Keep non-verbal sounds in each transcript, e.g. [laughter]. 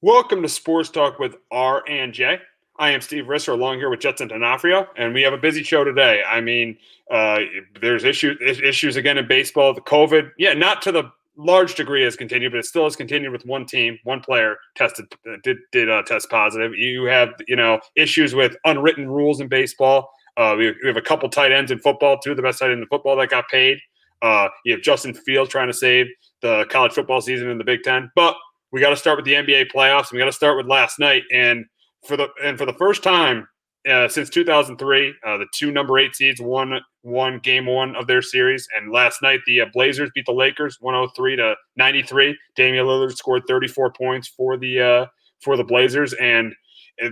Welcome to Sports Talk with R and J. I am Steve Risser, along here with Justin D'Onofrio, and we have a busy show today. I mean, uh, there's issues issues again in baseball. The COVID, yeah, not to the large degree has continued, but it still has continued with one team, one player tested did did uh, test positive. You have you know issues with unwritten rules in baseball. Uh, we, have a couple tight ends in football, two of the best tight ends in football that got paid. Uh, you have Justin Fields trying to save the college football season in the Big Ten, but we got to start with the NBA playoffs. and We got to start with last night, and for the and for the first time uh, since 2003, uh, the two number eight seeds won won game one of their series, and last night the uh, Blazers beat the Lakers 103 to 93. Damian Lillard scored 34 points for the uh, for the Blazers, and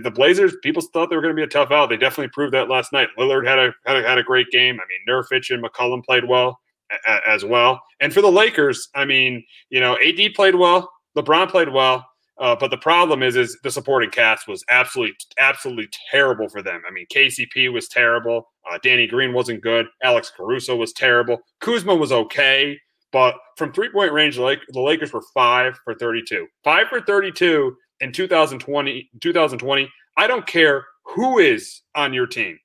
the Blazers, people thought they were going to be a tough out. They definitely proved that last night. Lillard had a, had a, had a great game. I mean, Nurkic and McCollum played well as well. And for the Lakers, I mean, you know, AD played well. LeBron played well, uh, but the problem is, is the supporting cast was absolutely, absolutely terrible for them. I mean, KCP was terrible. Uh, Danny Green wasn't good. Alex Caruso was terrible. Kuzma was okay, but from three point range, the, Lake, the Lakers were five for 32. Five for 32 in 2020. 2020. I don't care who is on your team.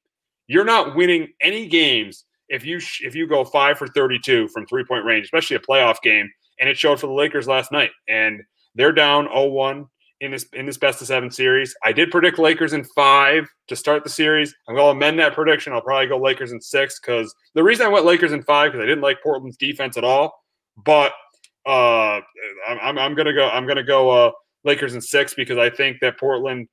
You're not winning any games if you if you go five for 32 from three point range, especially a playoff game and it showed for the Lakers last night. And they're down 0-1 in this in this best of seven series. I did predict Lakers in five to start the series. I'm going to amend that prediction. I'll probably go Lakers in six because the reason I went Lakers in five because I didn't like Portland's defense at all. But uh, I'm, I'm going to go. I'm to go uh, Lakers in six because I think that Portland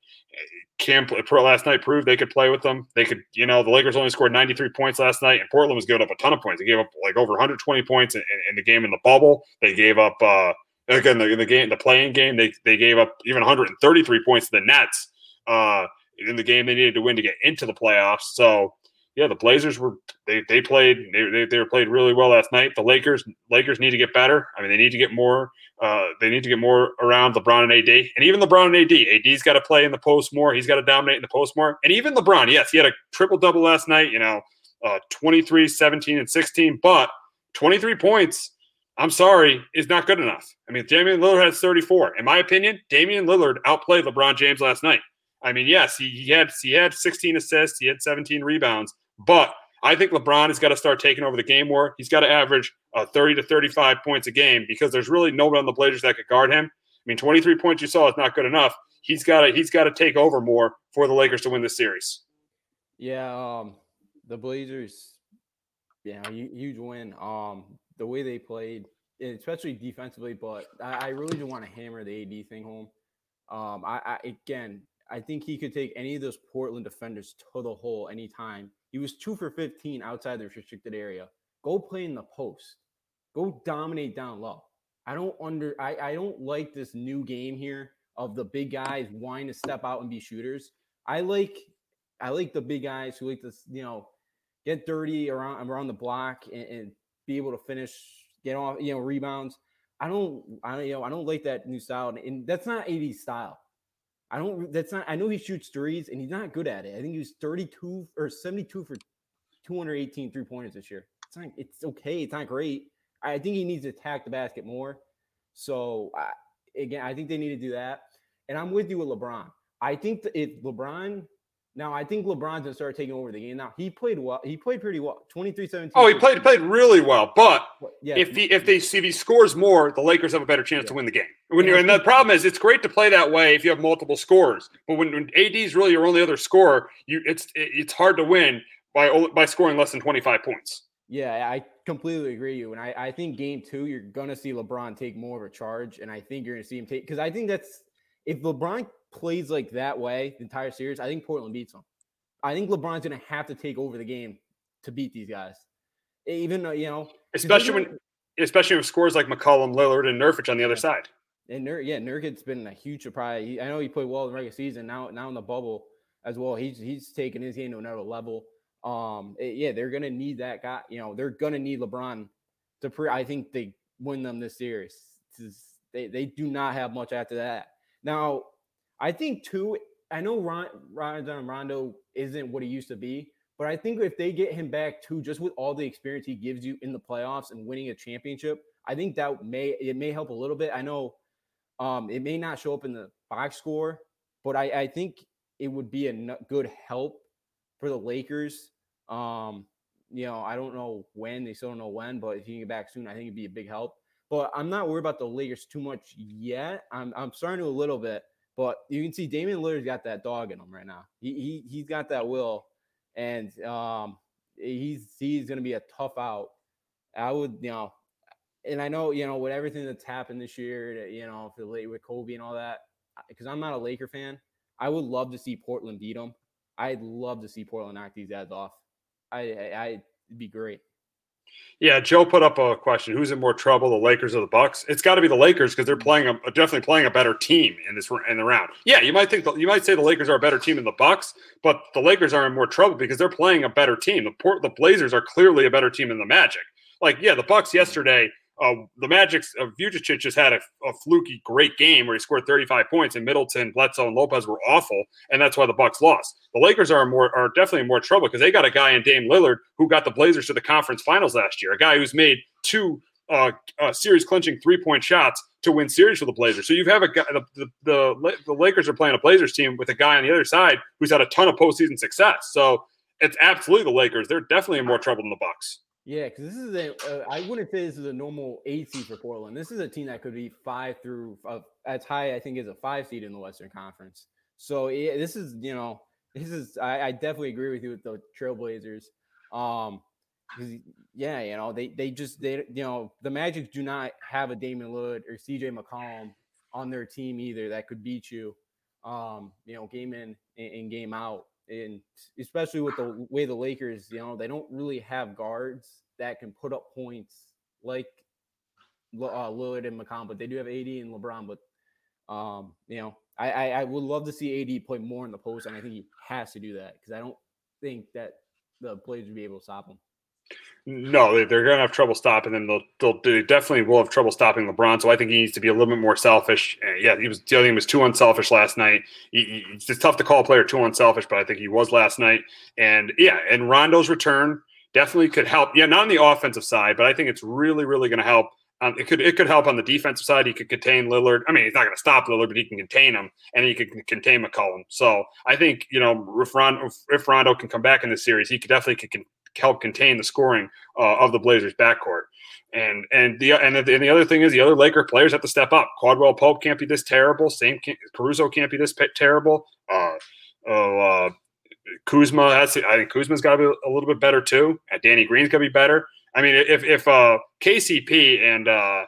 play, last night proved they could play with them. They could, you know, the Lakers only scored 93 points last night, and Portland was giving up a ton of points. They gave up like over 120 points in, in, the game in the bubble. They gave up uh, again the, in the game, the playing game. They they gave up even 133 points to the Nets uh, in the game they needed to win to get into the playoffs. So yeah, the Blazers were they they played they, they, they were played really well last night. The Lakers Lakers need to get better. I mean, they need to get more. Uh, they need to get more around LeBron and AD, and even LeBron and AD. AD's got to play in the post more. He's got to dominate in the post more, and even LeBron. Yes, he had a triple double last night. You know, uh, 23, 17, and 16, but 23 points. I'm sorry, is not good enough. I mean, Damian Lillard has 34. In my opinion, Damian Lillard outplayed LeBron James last night. I mean, yes, he, he had he had 16 assists, he had 17 rebounds, but I think LeBron has got to start taking over the game more. He's got to average uh, 30 to 35 points a game because there's really no one on the Blazers that could guard him. I mean, 23 points you saw is not good enough. He's got to he's got to take over more for the Lakers to win this series. Yeah, um, the Blazers, yeah, huge win. Um, the way they played, especially defensively, but I, I really do want to hammer the AD thing home. Um, I, I again, I think he could take any of those Portland defenders to the hole anytime he was two for 15 outside the restricted area. Go play in the post. Go dominate down low. I don't under I, I don't like this new game here of the big guys wanting to step out and be shooters. I like I like the big guys who like to, you know, get dirty around around the block and, and be able to finish, get off, you know, rebounds. I don't I you know I don't like that new style. And that's not AD's style. I don't. That's not. I know he shoots threes, and he's not good at it. I think he was 32 or 72 for 218 three pointers this year. It's not. It's okay. It's not great. I think he needs to attack the basket more. So I, again, I think they need to do that. And I'm with you with LeBron. I think if LeBron now, I think LeBron's gonna start taking over the game. Now he played well. He played pretty well. 23-17. Oh, he played played really well. But yeah, if he if they if he scores more, the Lakers have a better chance yeah. to win the game. When you're, and the problem is, it's great to play that way if you have multiple scores. But when, when AD is really your only other scorer, you it's it's hard to win by by scoring less than 25 points. Yeah, I completely agree with you. And I, I think game two, you're gonna see LeBron take more of a charge, and I think you're gonna see him take because I think that's if LeBron plays like that way the entire series, I think Portland beats them. I think LeBron's going to have to take over the game to beat these guys. Even though, you know, especially when especially with scores like McCollum, Lillard, and Nurkic on the other side. And Nur, yeah, Nurkic's been a huge surprise. He, I know he played well in the regular season. Now, now in the bubble as well, he's he's taking his game to another level. Um, it, yeah, they're gonna need that guy. You know, they're gonna need LeBron to. Pre- I think they win them this series. They they do not have much after that. Now, I think too. I know Ron, Rajon Rondo isn't what he used to be, but I think if they get him back too, just with all the experience he gives you in the playoffs and winning a championship, I think that may it may help a little bit. I know Um, it may not show up in the box score, but I, I think it would be a good help for the Lakers. Um, you know, I don't know when they still don't know when, but if he can get back soon, I think it'd be a big help. But I'm not worried about the Lakers too much yet. I'm I'm starting to a little bit, but you can see Damian Lillard's got that dog in him right now. He he he's got that will, and um, he's he's gonna be a tough out. I would you know, and I know you know with everything that's happened this year, you know, for late with Kobe and all that, because I'm not a Laker fan. I would love to see Portland beat them. I'd love to see Portland knock these guys off. I, I, it'd be great. Yeah, Joe put up a question: Who's in more trouble, the Lakers or the Bucks? It's got to be the Lakers because they're playing a definitely playing a better team in this in the round. Yeah, you might think the, you might say the Lakers are a better team than the Bucks, but the Lakers are in more trouble because they're playing a better team. The Port, the Blazers are clearly a better team than the Magic. Like, yeah, the Bucks yesterday uh, the Magic's uh, Vucevic just had a, a, fluky great game where he scored 35 points, and Middleton, Bledsoe, and Lopez were awful, and that's why the Bucks lost. The Lakers are more are definitely in more trouble because they got a guy in Dame Lillard who got the Blazers to the conference finals last year, a guy who's made two uh, uh, series clinching three point shots to win series for the Blazers. So you have a guy. The, the, the the Lakers are playing a Blazers team with a guy on the other side who's had a ton of postseason success. So it's absolutely the Lakers. They're definitely in more trouble than the Bucks. Yeah, because this is a. Uh, I wouldn't say this is a normal eight seed for Portland. This is a team that could be five through uh, as high, I think, as a five seed in the Western Conference. So yeah, this is you know this is I, I definitely agree with you with the Trailblazers. Um, yeah, you know they they just they you know the Magic do not have a Damian Lillard or CJ McCollum on their team either that could beat you. Um, you know, game in and game out and especially with the way the Lakers, you know, they don't really have guards that can put up points like uh, Lillard and McCollum, but they do have AD and LeBron. But um, you know, I, I, I would love to see AD play more in the post, and I think he has to do that because I don't think that the Blazers will be able to stop him. No, they're going to have trouble stopping them. They'll, they'll they definitely will have trouble stopping LeBron. So I think he needs to be a little bit more selfish. Yeah, he was. The other thing was too unselfish last night. He, he, it's tough to call a player too unselfish, but I think he was last night. And yeah, and Rondo's return definitely could help. Yeah, not on the offensive side, but I think it's really, really going to help. Um, it could it could help on the defensive side. He could contain Lillard. I mean, he's not going to stop Lillard, but he can contain him, and he could contain McCollum. So I think you know if Rondo, if Rondo can come back in this series, he could definitely could help contain the scoring uh, of the Blazers backcourt. And and the and the, and the other thing is the other Laker players have to step up. Caldwell Pope can't be this terrible. Same can, Caruso can't be this terrible. Uh, uh, Kuzma I think Kuzma's got to be a little bit better too. And Danny Green's got to be better. I mean, if if uh, KCP and uh,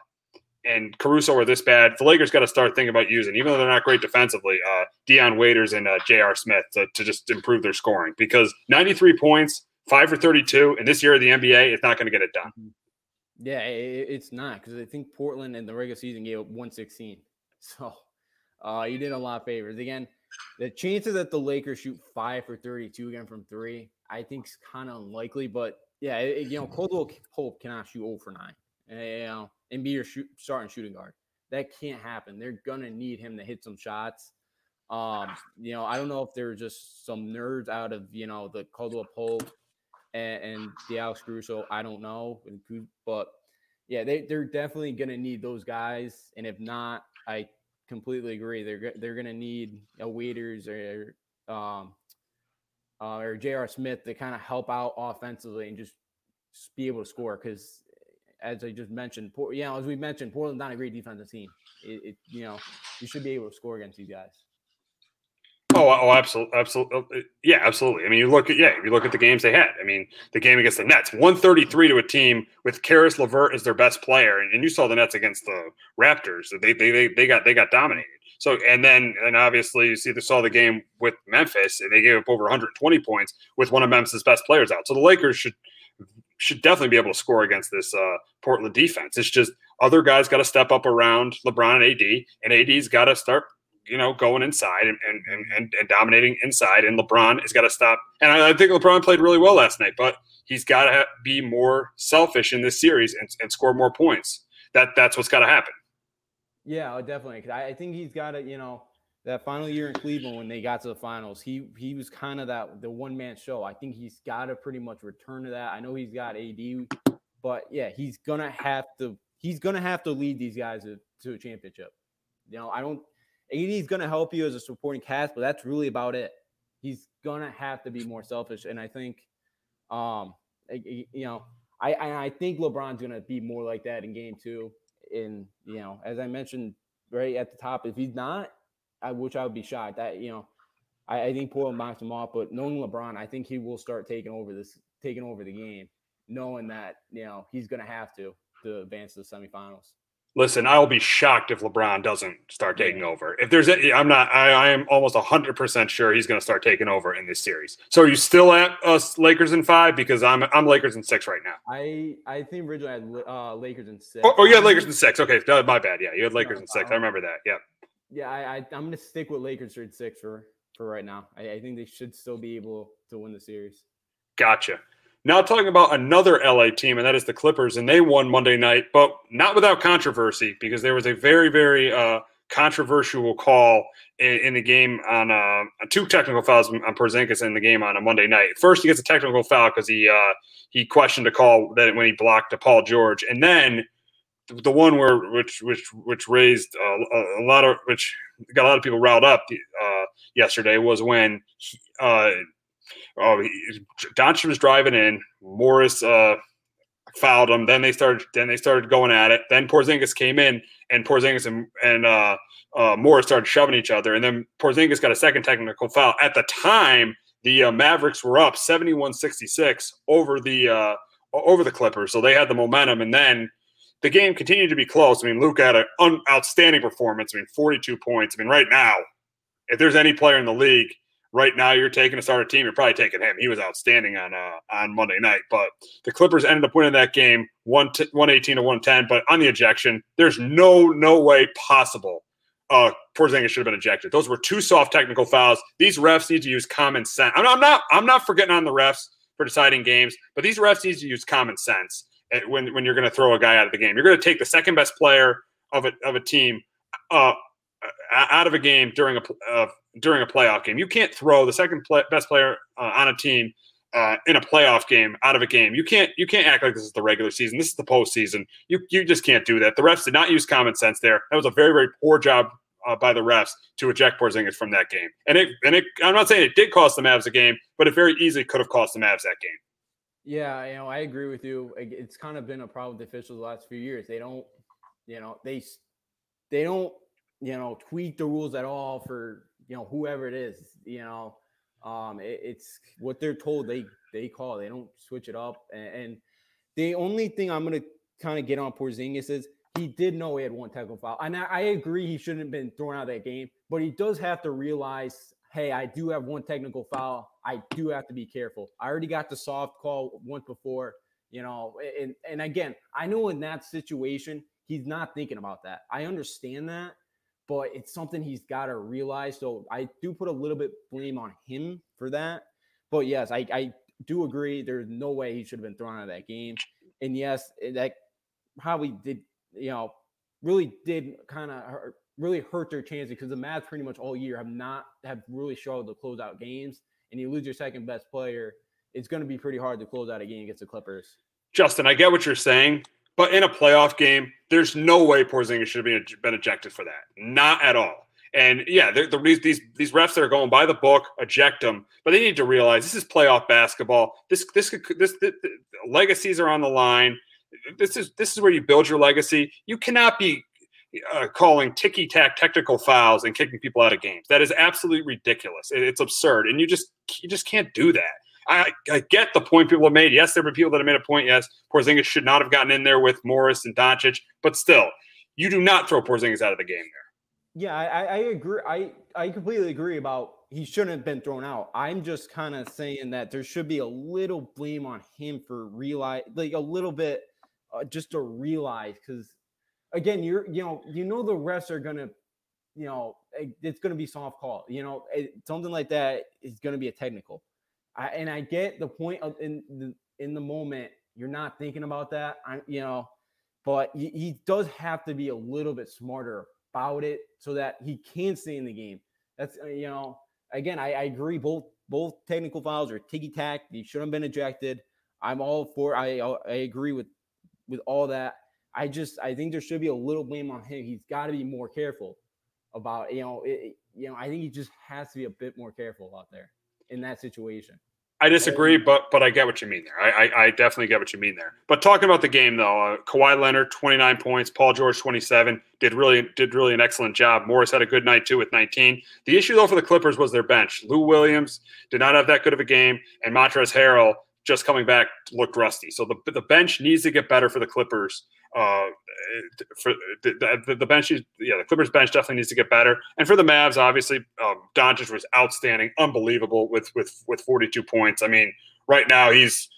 and Caruso are this bad, the Lakers got to start thinking about using, even though they're not great defensively, uh, Dion Waiters and uh, J.R. Smith to, to just improve their scoring because 93 points, five for 32, and this year of the NBA, it's not going to get it done. Mm-hmm. Yeah, it's not because I think Portland in the regular season gave up 116. [laughs] So uh, you did a lot of favors. Again, the chances that the Lakers shoot five for 32 again from three, I think is kind of unlikely. But yeah, it, you know, Caldwell Pope cannot shoot 0 for 9. You know, and be your shoot, starting shooting guard. That can't happen. They're gonna need him to hit some shots. Um, you know, I don't know if they're just some nerds out of you know the Caldwell Pope and, and the Alex Caruso. I don't know, but yeah, they they're definitely gonna need those guys. And if not, I completely agree. They're they're gonna need a Waiters or um uh, or J.R. Smith to kind of help out offensively and just be able to score because as I just mentioned, you know, as we mentioned, Portland's not a great defensive team. It, it, you know, you should be able to score against these guys. Oh, oh, absolutely, absolutely, oh, yeah, absolutely. I mean, you look at yeah, you look at the games they had. I mean, the game against the Nets, one thirty three to a team with Caris LeVert as their best player, and you saw the Nets against the Raptors. They they they, they got they got dominated. So and then and obviously you see they saw the game with Memphis, and they gave up over 120 points with one of Memphis's best players out. So the Lakers should should definitely be able to score against this uh, Portland defense. It's just other guys got to step up around LeBron and AD, and AD's got to start, you know, going inside and and, and, and dominating inside. And LeBron has got to stop. And I, I, think LeBron played really well last night, but he's got to be more selfish in this series and, and score more points. That that's what's got to happen. Yeah, oh, definitely. Cause I, I think he's got to, you know, that final year in Cleveland when they got to the finals, he he was kind of that the one man show. I think he's got to pretty much return to that. I know he's got AD, but yeah, he's gonna have to he's gonna have to lead these guys to, to a championship. You know, I don't. Is going to help you as a supporting cast, but that's really about it. He's going to have to be more selfish, and I think, um, you know, I I think LeBron's going to be more like that in Game Two. And you know, as I mentioned right at the top, if he's not, I which I would be shocked. That you know, I, I think Portland knocks him off, but knowing LeBron, I think he will start taking over this, taking over the game, knowing that you know he's going to have to to advance to the semifinals. Listen, I will be shocked if LeBron doesn't start taking over. If there's, a, I'm not. I, I am almost hundred percent sure he's going to start taking over in this series. So are you still at us Lakers in five? Because I'm I'm Lakers in six right now. I I think originally I had uh, Lakers in six. Oh, oh, you had Lakers in six. Okay, my bad. Yeah, you had Lakers in six. I remember that. Yeah. Yeah, I, I am going to stick with Lakers in six for for right now. I, I think they should still be able to win the series. Gotcha. Now talking about another LA team, and that is the Clippers, and they won Monday night, but not without controversy because there was a very, very uh, controversial call in, in, the game on uh, two technical fouls on Porzingis in the game on a Monday night. First, he gets a technical foul because he uh, he questioned a call that when he blocked Paul George, and then the one where which which which raised a, a, lot of which got a lot of people riled up uh, yesterday was when he, oh, Doncic was driving in, Morris uh, fouled him. Then they started then they started going at it. Then Porzingis came in, and Porzingis and, and uh, uh, Morris started shoving each other. And then Porzingis got a second technical foul. At the time, the uh, Mavericks were up 71-66 over the uh, over the Clippers, so they had the momentum. And then the game continued to be close. I mean, Luke had an un- outstanding performance. I mean, 42 points. I mean, right now, if there's any player in the league right now you're taking a starter team, you're probably taking him. He was outstanding on uh, on Monday night. But the Clippers ended up winning that game one t- 118 to 110. But on the ejection, there's no no way possible uh Porzingis should have been ejected. Those were two soft technical fouls. These refs need to use common sense. I'm, I'm not I'm not forgetting on the refs for deciding games, but these refs need to use common sense when when you're going to throw a guy out of the game. You're going to take the second best player of a of a team uh, out of a game during a uh, during a playoff game. You can't throw the second play, best player uh, on a team uh, in a playoff game out of a game. You can't you can't act like this is the regular season. This is the postseason. You you just can't do that. The refs did not use common sense there. That was a very very poor job uh, by the refs to eject Porzingis from that game. And it and it I'm not saying it did cost the Mavs a game, but it very easily could have cost the Mavs that game. Yeah, you know, I agree with you. It's kind of been a problem with the officials the last few years. They don't, you know, they they don't, you know, tweak the rules at all for you know whoever it is you know? Um it, it's what they're told they they call they don't switch it up and, and the only thing i'm gonna kind of get on Porzingis is he did know he had one technical foul and I, I agree he shouldn't have been thrown out of that game but he does have to realize hey i do have one technical foul i do have to be careful. I already got the soft call once before you know and and again i know in that situation he's not thinking about that. I understand that but it's something he's got to realize. So I do put a little bit blame on him for that. But yes, I, I do agree. There's no way he should have been thrown out of that game. And yes, that probably did, you know, really did kind of really hurt their chances because the Mavs pretty much all year have not have really struggled to close out games. And you lose your second best player, it's going to be pretty hard to close out a game against the Clippers. Justin, I get what you're saying, but in a playoff game, there's no way Porzingis should have been, ejected for that. Not at all. And yeah, the, these these refs that are going by the book eject them, but they need to realize this is playoff basketball. This this, this, this legacies are on the line. This is this is where you build your legacy. You cannot be uh, calling ticky tack technical fouls and kicking people out of games. That is absolutely ridiculous. It, it's absurd, and you just you just can't do that. I, I get the point people have made. Yes, there were people that have made a point. Yes, Porzingis should not have gotten in there with Morris and Doncic, but still, you do not throw Porzingis out of the game there. Yeah, I, I agree. I, I completely agree about he shouldn't have been thrown out. I'm just kind of saying that there should be a little blame on him for realize, like a little bit, uh, just to realize because again, you're you know you know the refs are gonna, you know, it's gonna be soft call. You know, it, something like that is gonna be a technical. I, and I get the point of in the in the moment you're not thinking about that. I you know, but he, he does have to be a little bit smarter about it so that he can stay in the game. That's uh, you know, again, I, I agree. Both both technical fouls are ticky tack. He shouldn't have been ejected. I'm all for. I I agree with with all that. I just I think there should be a little blame on him. He's got to be more careful. about you know it, you know I think he just has to be a bit more careful out there in that situation. I disagree, but but I get what you mean there. I, I, I definitely get what you mean there. But talking about the game though, uh, Kawhi Leonard twenty nine points, Paul George twenty seven did really did really an excellent job. Morris had a good night too with nineteen. The issue though for the Clippers was their bench. Lou Williams did not have that good of a game, and Montrezl Harrell just coming back looked rusty. So the the bench needs to get better for the Clippers uh, for the, the, the, bench, yeah, the Clippers bench definitely needs to get better. And for the Mavs, obviously, um, Doncic was outstanding, unbelievable with with with 42 points. I mean, right now he's,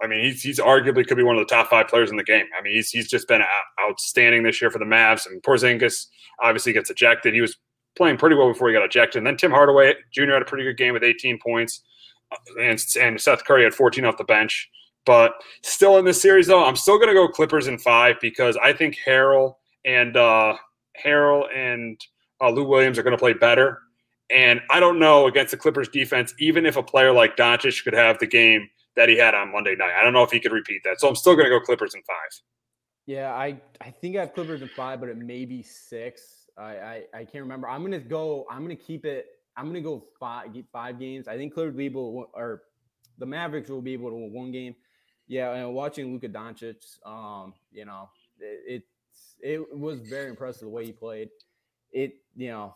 I mean, he's he's arguably could be one of the top five players in the game. I mean, he's he's just been outstanding this year for the Mavs. And Porzingis obviously gets ejected. He was playing pretty well before he got ejected. And then Tim Hardaway Jr. had a pretty good game with 18 points, uh, and and Seth Curry had 14 off the bench. But still in this series, though, I'm still going to go Clippers in five because I think Harrell and uh, Harrell and uh, Lou Williams are going to play better. And I don't know against the Clippers defense, even if a player like Doncic could have the game that he had on Monday night, I don't know if he could repeat that. So I'm still going to go Clippers in five. Yeah, I, I think I have Clippers in five, but it may be six. I, I, I can't remember. I'm going to go, I'm going to keep it. I'm going to go five, five games. I think Clippers will or the Mavericks will be able to win one game. Yeah, and watching Luka Doncic, um, you know, it, it it was very impressive the way he played. It you know,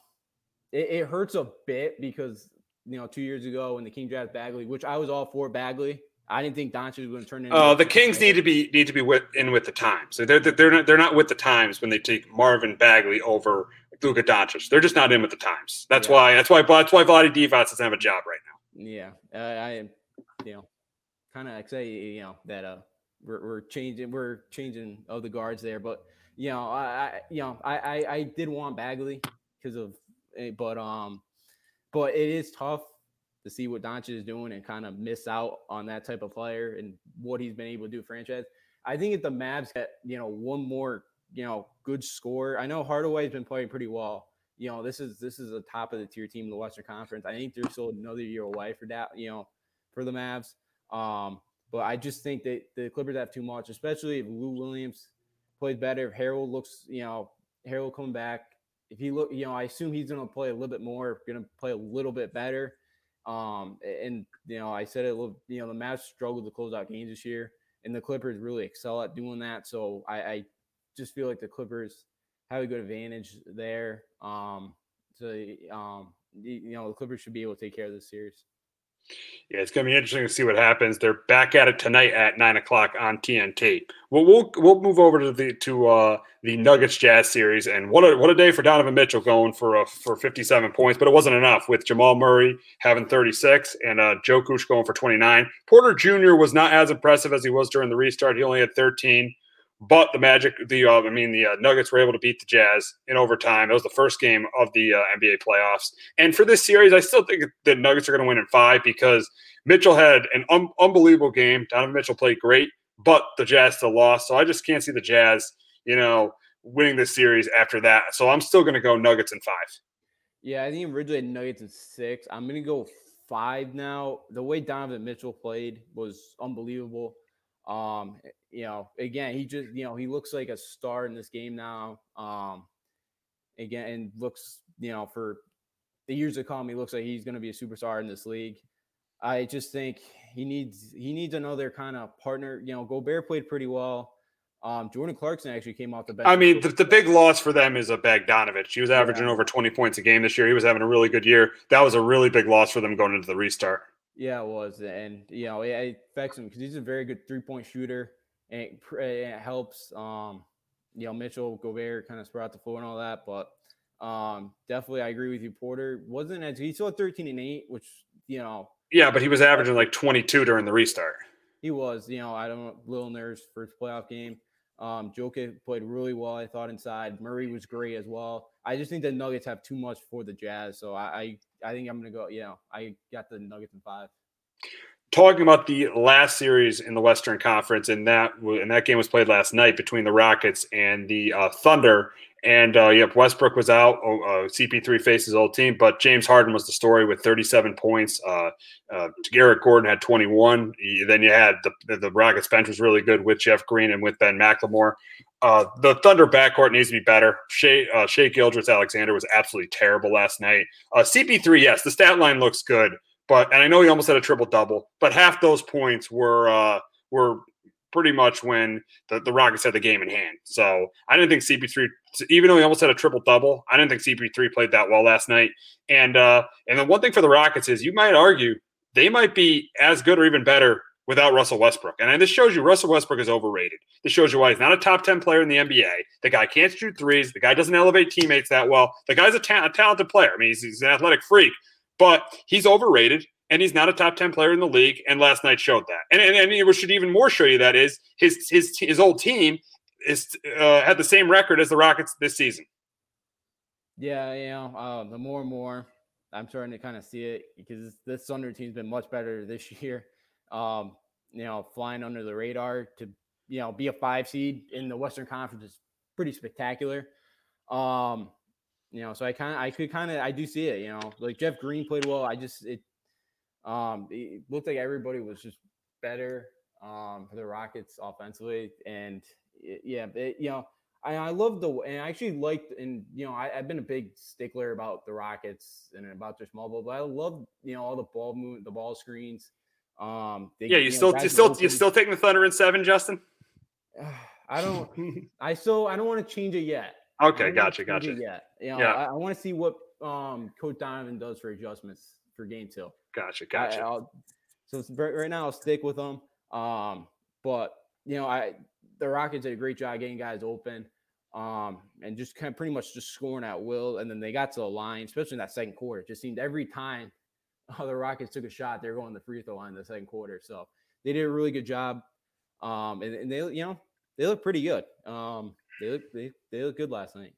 it, it hurts a bit because you know two years ago when the King drafted Bagley, which I was all for Bagley. I didn't think Doncic was going to turn into. Oh, uh, the Kings need to be need to be with, in with the times. So they're they're not they're not with the times when they take Marvin Bagley over Luka Doncic. They're just not in with the times. That's yeah. why that's why that's why Vlade Divac doesn't have a job right now. Yeah, uh, I am you know kind of say you know that uh we're, we're changing we're changing of the guards there, but you know I, I you know I, I I did want Bagley because of eh, but um but it is tough to see what Doncic is doing and kind of miss out on that type of player and what he's been able to do franchise. I think if the Mavs get you know one more you know good score, I know Hardaway's been playing pretty well. You know this is this is a top of the tier team in the Western Conference. I think they're still another year away for that. You know for the Mavs. Um, but I just think that the Clippers have too much, especially if Lou Williams plays better. If Harrell looks, you know, Harrell coming back. If he look, you know, I assume he's going to play a little bit more, going to play a little bit better. Um, and you know, I said it. You know, the Mavs struggled to close out games this year, and the Clippers really excel at doing that. So I, I just feel like the Clippers have a good advantage there. Um, so um, you know, the Clippers should be able to take care of this series. Yeah, it's going to be interesting to see what happens. They're back at it tonight at nine o'clock on TNT. Well, we'll move over to the to uh, the Nuggets Jazz series, and what a what a day for Donovan Mitchell going for a, for fifty seven points, but it wasn't enough with Jamal Murray having thirty six and uh, Jokic going for twenty nine. Porter Jr. was not as impressive as he was during the restart. He only had thirteen. But the Magic, the uh, I mean, the uh, Nuggets were able to beat the Jazz in overtime. It was the first game of the uh, NBA playoffs. And for this series, I still think the Nuggets are going to win in five because Mitchell had an un- unbelievable game. Donovan Mitchell played great, but the Jazz still lost. So I just can't see the Jazz, you know, winning this series after that. So I'm still going to go Nuggets in five. Yeah, I think originally Nuggets in six. I'm going to go five now. The way Donovan Mitchell played was unbelievable. Um, you know, again, he just, you know, he looks like a star in this game now. Um, again, and looks, you know, for the years to come, he looks like he's going to be a superstar in this league. I just think he needs he needs another kind of partner. You know, Gobert played pretty well. Um, Jordan Clarkson actually came off the bench. I mean, the, the big loss for them is a Bogdanovic. He was averaging yeah. over 20 points a game this year. He was having a really good year. That was a really big loss for them going into the restart. Yeah, it was, and you know it affects him because he's a very good three point shooter, and it, it, helps. Um, you know Mitchell Gobert kind of spread out the floor and all that, but um, definitely I agree with you. Porter wasn't as he still had thirteen and eight, which you know. Yeah, but he was averaging like twenty two during the restart. He was, you know, I don't know, little nerves for his playoff game. Um, Jokic played really well, I thought inside. Murray was great as well. I just think the Nuggets have too much for the Jazz, so I I, I think I'm gonna go. You know, I got the Nuggets in five. Talking about the last series in the Western Conference, and that and that game was played last night between the Rockets and the uh, Thunder. And uh, yep, Westbrook was out. Uh, CP3 faced his old team, but James Harden was the story with 37 points. Uh, uh, Eric Gordon had 21. Then you had the, the Rockets bench was really good with Jeff Green and with Ben McLemore. Uh, the Thunder backcourt needs to be better. Shea, uh, Shai Gilgeous-Alexander was absolutely terrible last night. Uh, CP3, yes, the stat line looks good, but and I know he almost had a triple double, but half those points were uh, were pretty much when the, the Rockets had the game in hand. So I didn't think CP3, even though he almost had a triple double, I didn't think CP3 played that well last night. And uh, and the one thing for the Rockets is you might argue they might be as good or even better without Russell Westbrook. And this shows you Russell Westbrook is overrated. This shows you why he's not a top 10 player in the NBA. The guy can't shoot threes. The guy doesn't elevate teammates that well. The guy's a, ta- a talented player. I mean, he's, he's an athletic freak, but he's overrated and he's not a top 10 player in the league. And last night showed that. And, and, and what should even more show you that is his, his, his old team is uh, had the same record as the Rockets this season. Yeah, you know, uh, the more and more I'm starting to kind of see it because this Thunder team's been much better this [laughs] year. Um, you know, flying under the radar to you know be a five seed in the Western Conference is pretty spectacular. Um, you know, so I kind of I could kind of I do see it. You know, like Jeff Green played well. I just it um it looked like everybody was just better um for the Rockets offensively, and it, yeah, it, you know. I, I love the and I actually liked and you know I, have been a big stickler about the Rockets and about their small ball, but I love you know all the ball movement, the ball screens. Um, they, yeah, you, you still know, you still you still taking the Thunder in seven, Justin? [sighs] I don't. I still I don't want to change it yet. Okay, gotcha, gotcha. Yeah, you know, yeah. I, I want to see what um Coach Donovan does for adjustments for game two. Gotcha, gotcha. I, so it's right now I'll stick with them. Um, but you know, I the Rockets did a great job getting guys open. Um, and just kind of pretty much just scoring at will. And then they got to the line, especially in that second quarter. It just seemed every time [laughs] the Rockets took a shot, they were going to the free throw line in the second quarter. So they did a really good job. Um, and, and they, you know, they look pretty good. Um, they look they, they look good last night.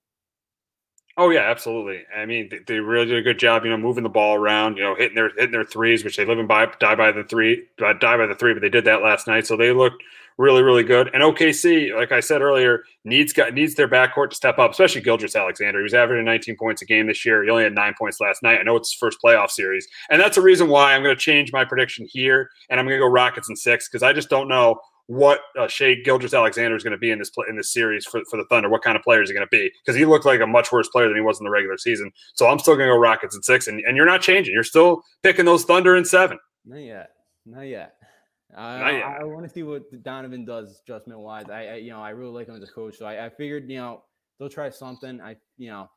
Oh yeah, absolutely. I mean, they, they, really did a good job, you know, moving the ball around, you know, hitting their hitting their threes, which they live and by die by the three, uh, die by the three, but they did that last night, so they looked really, really good. And OKC, like I said earlier, needs got needs their backcourt to step up, especially Gilgeous-Alexander. He was averaging 19 points a game this year. He only had nine points last night. I know it's his first playoff series, and that's the reason why I'm going to change my prediction here, and I'm going to go Rockets in six because I just don't know what uh, Shai Gilgeous-Alexander is going to be in this play, in this series for, for the Thunder. What kind of player is he going to be? Because he looked like a much worse player than he was in the regular season. So I'm still going to go Rockets in six, and, and you're not changing. You're still picking those Thunder in seven. Not yet. Not yet. I, I, I want to see what Donovan does adjustment wise. I, I, you know I really like him as a coach, so I, I figured you know they'll try something. I you know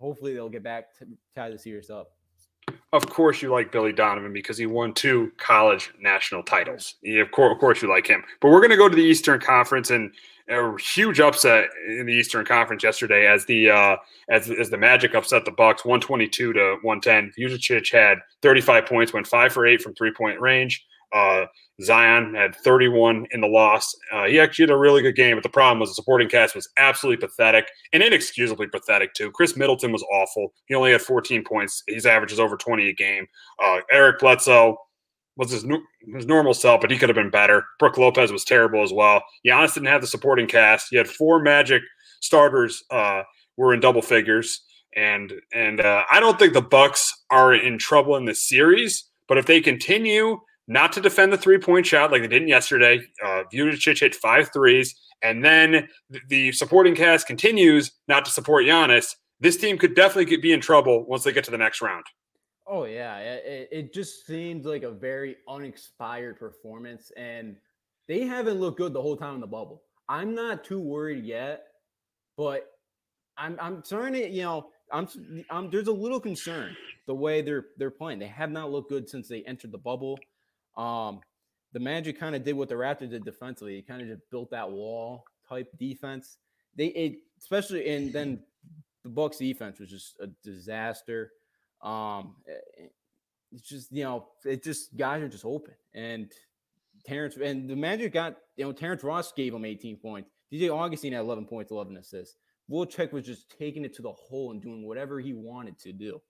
hopefully they'll get back to tie the series up of course you like Billy Donovan because he won two college national titles. Of, course, of course you like him. But we're going to go to the Eastern Conference and a huge upset in the Eastern Conference yesterday as the uh, as as the Magic upset the Bucks 122 to 110. Vucevic had 35 points, went 5 for 8 from three-point range. Uh, Zion had 31 in the loss. Uh, he actually had a really good game, but the problem was the supporting cast was absolutely pathetic and inexcusably pathetic too. Khris Middleton was awful. He only had 14 points. His average is over 20 a game. Uh, Eric Bledsoe was his, his normal self, but he could have been better. Brook Lopez was terrible as well. Giannis didn't have the supporting cast. He had four Magic starters uh, were in double figures, and and uh, I don't think the Bucks are in trouble in this series. But if they continue not to defend the three point shot like they didn't yesterday. Uh, Vucevic hit five threes, and then the supporting cast continues not to support Giannis. This team could definitely be in trouble once they get to the next round. Oh yeah, it, it just seems like a very unexpired performance, and they haven't looked good the whole time in the bubble. I'm not too worried yet, but I'm I'm starting to you know I'm, I'm there's a little concern the way they're they're playing. They have not looked good since they entered the bubble. Um, the Magic kind of did what the Raptors did defensively. He kind of just built that wall type defense. They it, especially and then the Bucks defense was just a disaster. Um, eh, eh, it's just you know it just guys are just open and Terrence and the Magic got you know Terrence Ross gave him 18 points. DJ Augustin had 11 points, 11 assists. Vucevic was just taking it to the hole and doing whatever he wanted to do.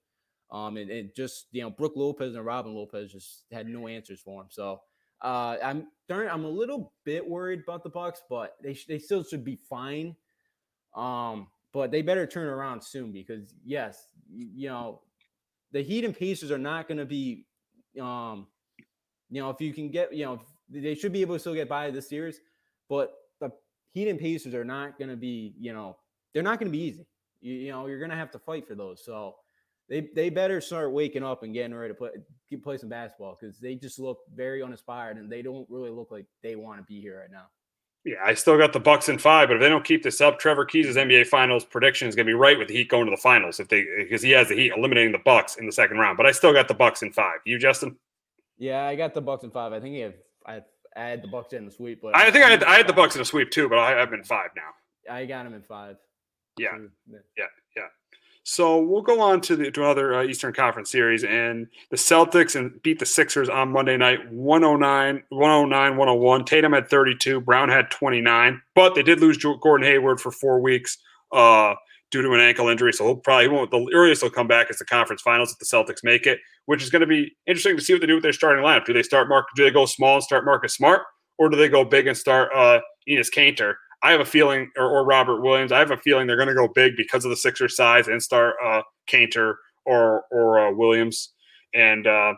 Um, and, and just you know, Brook Lopez and Robin Lopez just had no answers for him. So uh, I'm darn, I'm a little bit worried about the Bucks, but they sh- they still should be fine. Um, but they better turn around soon because yes, you, you know, the Heat and Pacers are not going to be, um, you know, if you can get, you know, they should be able to still get by this series, but the Heat and Pacers are not going to be, you know, they're not going to be easy. You, you know, you're going to have to fight for those. So they they better start waking up and getting ready to play play some basketball because they just look very uninspired and they don't really look like they want to be here right now. Yeah, I still got the Bucks in five, but if they don't keep this up, Trevor Keys' NBA Finals prediction is going to be right with the Heat going to the finals if they because he has the Heat eliminating the Bucks in the second round. But I still got the Bucks in five. You, Justin? Yeah, I got the Bucks in five. I think have, I I had the Bucks in the sweep, but I think I had I had the Bucks in the sweep too, but I, I've been five now. I got them in five. Yeah, yeah. So we'll go on to the to another uh, Eastern Conference series, and the Celtics and beat the Sixers on Monday night 109, 109, 101. Tatum had 32, Brown had 29, but they did lose Gordon Hayward for four weeks uh, due to an ankle injury. So he'll probably won't. The earliest he'll come back is the conference finals if the Celtics make it, which is going to be interesting to see what they do with their starting lineup. Do they start Mark? Do they go small and start Marcus Smart, or do they go big and start uh, Enes Kanter? I have a feeling, or, or, Robert Williams, I have a feeling they're going to go big because of the Sixers size and start uh, or or uh, Williams. And uh,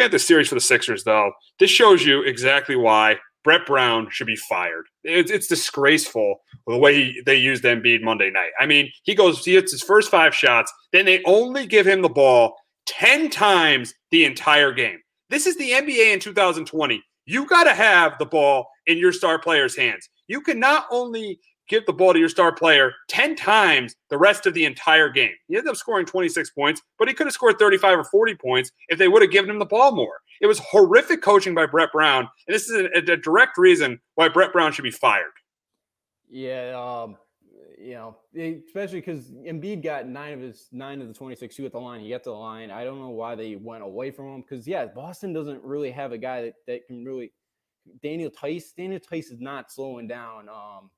at the series for the Sixers, though. This shows you exactly why Brett Brown should be fired. It's, it's disgraceful the way he, they used Embiid Monday night. I mean, he goes, he hits his first five shots, then they only give him the ball 10 times the entire game. This is the NBA in 2020. You got to have the ball in your star player's hands you can not only give the ball to your star player 10 times the rest of the entire game. He ended up scoring 26 points, but he could have scored 35 or 40 points if they would have given him the ball more. It was horrific coaching by Brett Brown. And this is a, a direct reason why Brett Brown should be fired. Yeah. Um, you know, especially because Embiid got nine of his nine of the 26 shoot at the line. He got to the line. I don't know why they went away from him because, yeah, Boston doesn't really have a guy that, that can really Daniel Theis. Daniel Theis is not slowing down. Um,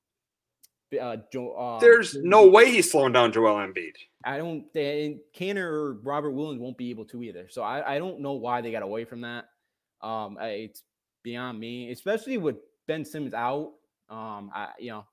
uh, jo- uh, There's no way he's slowing down Joel Embiid. I don't. They, Kanter or Robert Williams won't be able to either. So I, I don't know why they got away from that. Um, I, it's beyond me, especially with Ben Simmons out. Um, I you know,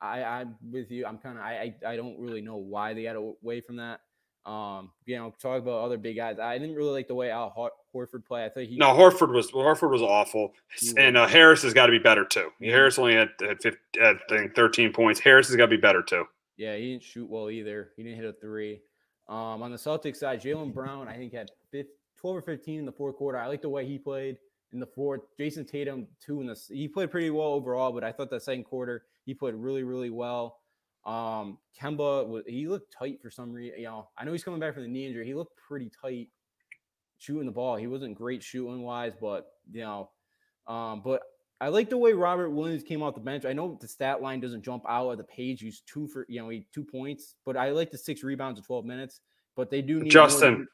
I I'm with you. I'm kind of I, I I don't really know why they got away from that. Um, you know, talk about other big guys. I didn't really like the way Al Horford played. I think he no Horford was Horford was awful, and uh, Harris has got to be better too. Harris only had, had, 50, had I think 13 points. Harris has got to be better too. Yeah, he didn't shoot well either. He didn't hit a three. Um, on the Celtics side, Jaylen Brown I think had 12 or 15 in the fourth quarter. I like the way he played in the fourth. Jayson Tatum two in the he played pretty well overall, but I thought that second quarter he played really really well. Um, Kemba, he looked tight for some reason. You know, I know he's coming back from the knee injury. He looked pretty tight shooting the ball. He wasn't great shooting wise, but you know, um, but I like the way Robert Williams came off the bench. I know the stat line doesn't jump out of the page. He's two for you know, he two points, but I like the six rebounds in 12 minutes but they do need Justin.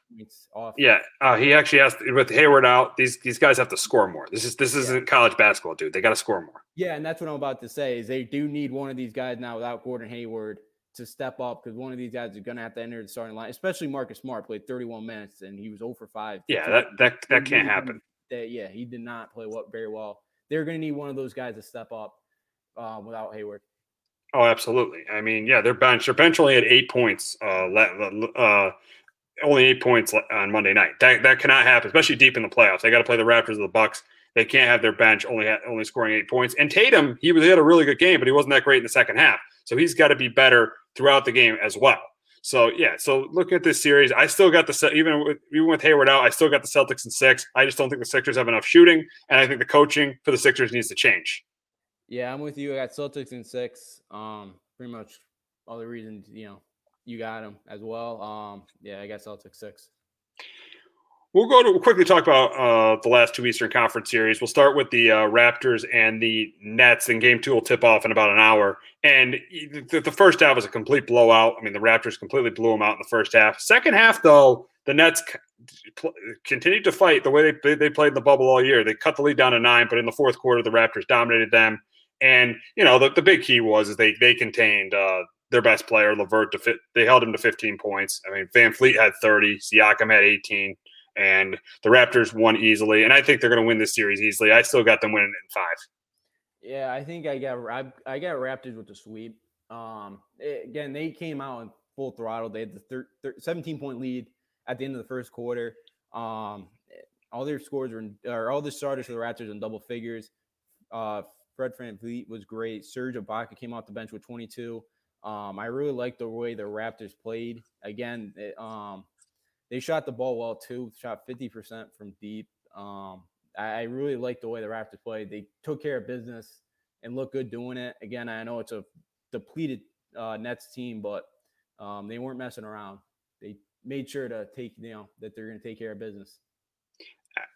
Yeah, uh, he actually asked with Hayward out. These these guys have to score more. This is this isn't college basketball, dude. They got to score more. Yeah, and that's what I'm about to say. Is they do need one of these guys now without Gordon Hayward to step up because one of these guys is going to have to enter the starting line. Especially Marcus Smart played 31 minutes and he was 0 for five. Yeah, that that that can't happen. That, yeah, he did not play what very well. They're going to need one of those guys to step up uh, without Hayward. Oh, absolutely. I mean, yeah, their bench. Their bench only had eight points. Uh, uh, only eight points on Monday night. That that cannot happen, especially deep in the playoffs. They got to play the Raptors or the Bucks. They can't have their bench only only scoring eight points. And Tatum, he was he had a really good game, but he wasn't that great in the second half. So he's got to be better throughout the game as well. So yeah, so looking at this series, I still got the even with even with Hayward out, I still got the Celtics in six. I just don't think the Sixers have enough shooting, and I think the coaching for the Sixers needs to change. Yeah, I'm with you. I got Celtics in six. Um, pretty much all the reasons you know you got them as well. Um, yeah, I guess Celtics six. We'll go to we'll quickly talk about uh, the last two Eastern Conference series. We'll start with the uh, Raptors and the Nets, and Game Two will tip off in about an hour. And the, the, first half was a complete blowout. I mean, the Raptors completely blew them out in the first half. Second half, though, the Nets continued to fight the way they they played in the bubble all year. They cut the lead down to nine, but in the fourth quarter, the Raptors dominated them. And you know, the, the big key was is they they contained uh, their best player, LeVert. to fit, they held him to 15 points. I mean, VanVleet had 30, Siakam had 18, and the Raptors won easily. And I think they're going to win this series easily. I still got them winning in five. Yeah, I think I got I, I got Raptors with the sweep. Um, it, again, they came out in full throttle. They had the thir- thir- 17 point lead at the end of the first quarter. Um, all their scores were in, or all the starters for the Raptors in double figures. Uh, Fred VanVleet was great. Serge Ibaka came off the bench with 22. Um, I really liked the way the Raptors played. Again, it, um, they shot the ball well too. Shot 50% from deep. Um, I, I really liked the way the Raptors played. They took care of business and looked good doing it. Again, I know it's a depleted uh, Nets team, but um, they weren't messing around. They made sure to take, you know, that they're going to take care of business.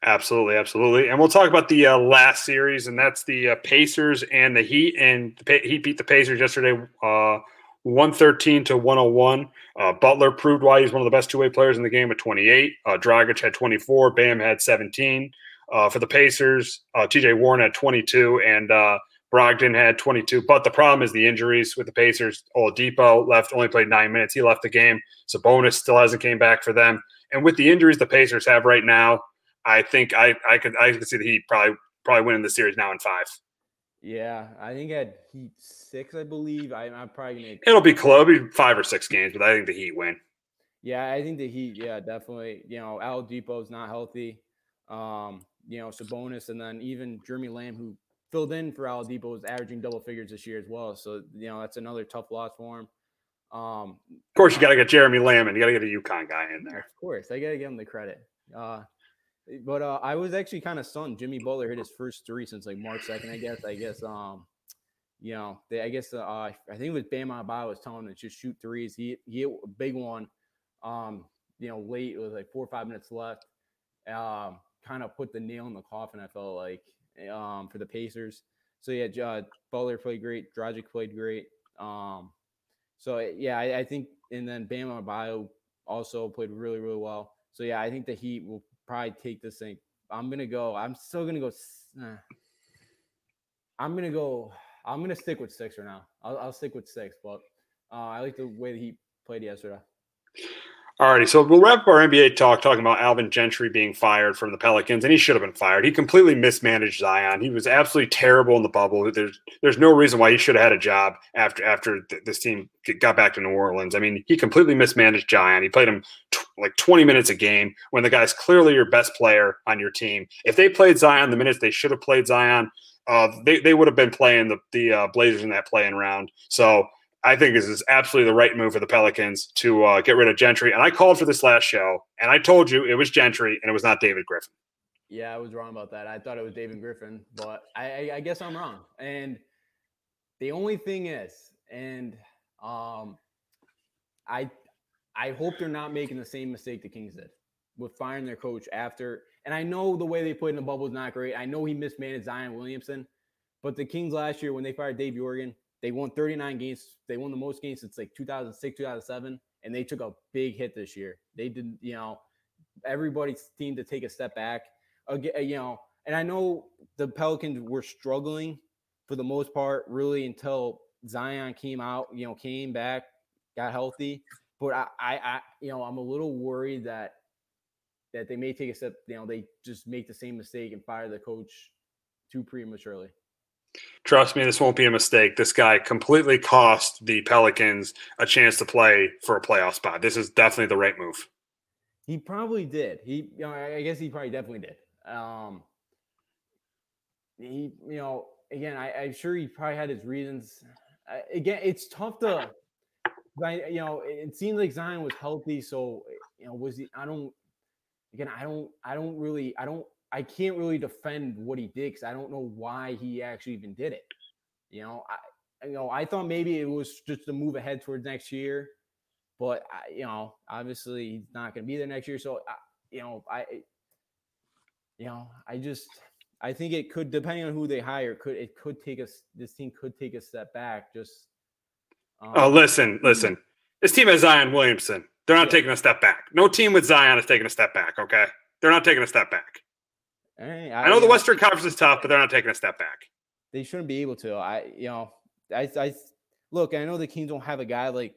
Absolutely, absolutely. And we'll talk about the uh, last series, and that's the uh, Pacers and the Heat. And the Heat beat the Pacers yesterday, uh, 113 to 101. Uh, Butler proved why he's one of the best two way players in the game at 28. Uh, Dragic had 24. Bam had 17. Uh, for the Pacers, TJ Warren had 22, and uh, Brogdon had 22. But the problem is the injuries with the Pacers. Oladipo left, only played nine minutes. He left the game. Sabonis still hasn't came back for them. And with the injuries the Pacers have right now, I think I I could I could see the Heat probably probably winning the series now in five. Yeah, I think at Heat six, I believe. I, am probably gonna. It'll be close. It'll be five or six games, but I think the Heat win. Yeah, I think the Heat. Yeah, definitely. You know, Oladipo's not healthy. Um, you know, Sabonis, and then even Jeremy Lamb, who filled in for Oladipo, is averaging double figures this year as well. So you know, that's another tough loss for him. Um, of course, you got to get Jeremy Lamb, and you got to get a UConn guy in there. Of course, I got to give him the credit. Uh, but uh, I was actually kind of stunned. Jimmy Butler hit his first three since like March second. I guess. I guess. Um, you know, they, I guess uh, I think it was Bam Adebayo was telling him to just shoot threes. He he hit a big one. Um, you know, late it was like four or five minutes left. Um, kind of put the nail in the coffin. I felt like um for the Pacers. So yeah, uh, Butler played great. Dragic played great. Um, so yeah, I, I think and then Bam Adebayo also played really really well. So yeah, I think the Heat will probably take this thing. I'm gonna go. I'm still gonna go. Uh, I'm gonna go. I'm gonna stick with six for now. I'll, I'll stick with six, but uh, I like the way that he played yesterday. Alrighty, so we'll wrap up our NBA talk talking about Alvin Gentry being fired from the Pelicans, and he should have been fired. He completely mismanaged Zion. He was absolutely terrible in the bubble. There's there's no reason why he should have had a job after after th- this team got back to New Orleans. I mean, he completely mismanaged Zion. He played him like 20 minutes a game when the guy's clearly your best player on your team. If they played Zion the minutes they should have played Zion, uh, they they would have been playing the the uh, Blazers in that play-in round. So I think this is absolutely the right move for the Pelicans to uh, get rid of Gentry. And I called for this last show, and I told you it was Gentry, and it was not David Griffin. Yeah, I was wrong about that. I thought it was David Griffin, but I, I, guess I'm wrong. And the only thing is, and um, I I hope they're not making the same mistake the Kings did with firing their coach after. And I know the way they played in the bubble is not great. I know he mismanaged Zion Williamson, but the Kings last year when they fired Dave Joerger, they won 39 games. They won the most games since like 2006, 2007, and they took a big hit this year. They did, you know, everybody seemed to take a step back. Again, you know, and I know the Pelicans were struggling for the most part, really until Zion came out, you know, came back, got healthy. But I, I, I you know, I'm a little worried that that they may take a step, you know, they just make the same mistake and fire the coach too prematurely. Trust me, this won't be a mistake. This guy completely cost the Pelicans a chance to play for a playoff spot. This is definitely the right move. He probably did. He, you know, I guess he probably definitely did. Um, he, you know, again, I, am sure he probably had his reasons. I, again, it's tough to, you know, it seems like Zion was healthy, so eh, you know, was he? I don't. Again, I don't. I don't really. I don't I can't really defend what he did because I don't know why he actually even did it. You know, I you know I thought maybe it was just a move ahead towards next year, but I, you know, obviously he's not going to be there next year. So I, you know, I eh, you know, I just I think it could depending on who they hire, could it could take us this team could take a step back. Just um, oh, listen, listen, this team has Zion Williamson. They're not yeah. taking a step back. No team with Zion is taking a step back. Okay, they're not taking a step back. I, I, know the Western Conference is tough, but they're not taking a step back. They shouldn't be able to. I, you know, I, I, look, I know the Kings don't have a guy like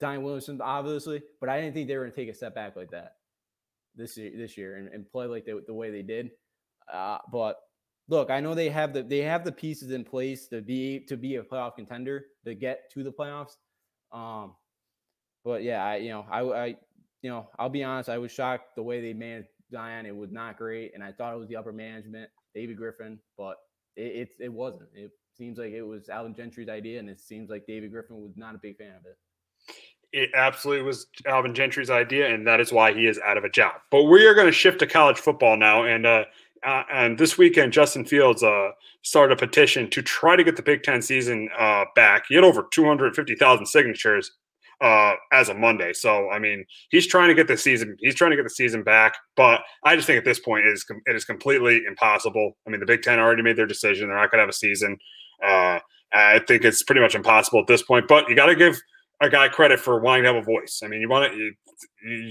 Zion Williamson, obviously, but I didn't think they were going to take a step back like that this year, this year and, and play like the, the way they did. Uh, but look, I know they have the they have the pieces in place to be to be a playoff contender to get to the playoffs. Um, but yeah, I you know I, I you know I'll be honest, I was shocked the way they managed Zion. It was not great, and I thought it was the upper management, David Griffin, but it it, it wasn't. It seems like it was Alvin Gentry's idea, and it seems like David Griffin was not a big fan of it. It absolutely was Alvin Gentry's idea, and that is why he is out of a job. But we are going to shift to college football now, and uh, uh, and this weekend, Justin Fields uh, started a petition to try to get the Big Ten season uh, back. He had over 250,000 signatures uh, as of Monday. So, I mean, he's trying to get the season. He's trying to get the season back. But I just think at this point, it is it is completely impossible. I mean, the Big Ten already made their decision. They're not going to have a season. Uh, I think it's pretty much impossible at this point. But you got to give a guy credit for wanting to have a voice. I mean, you want to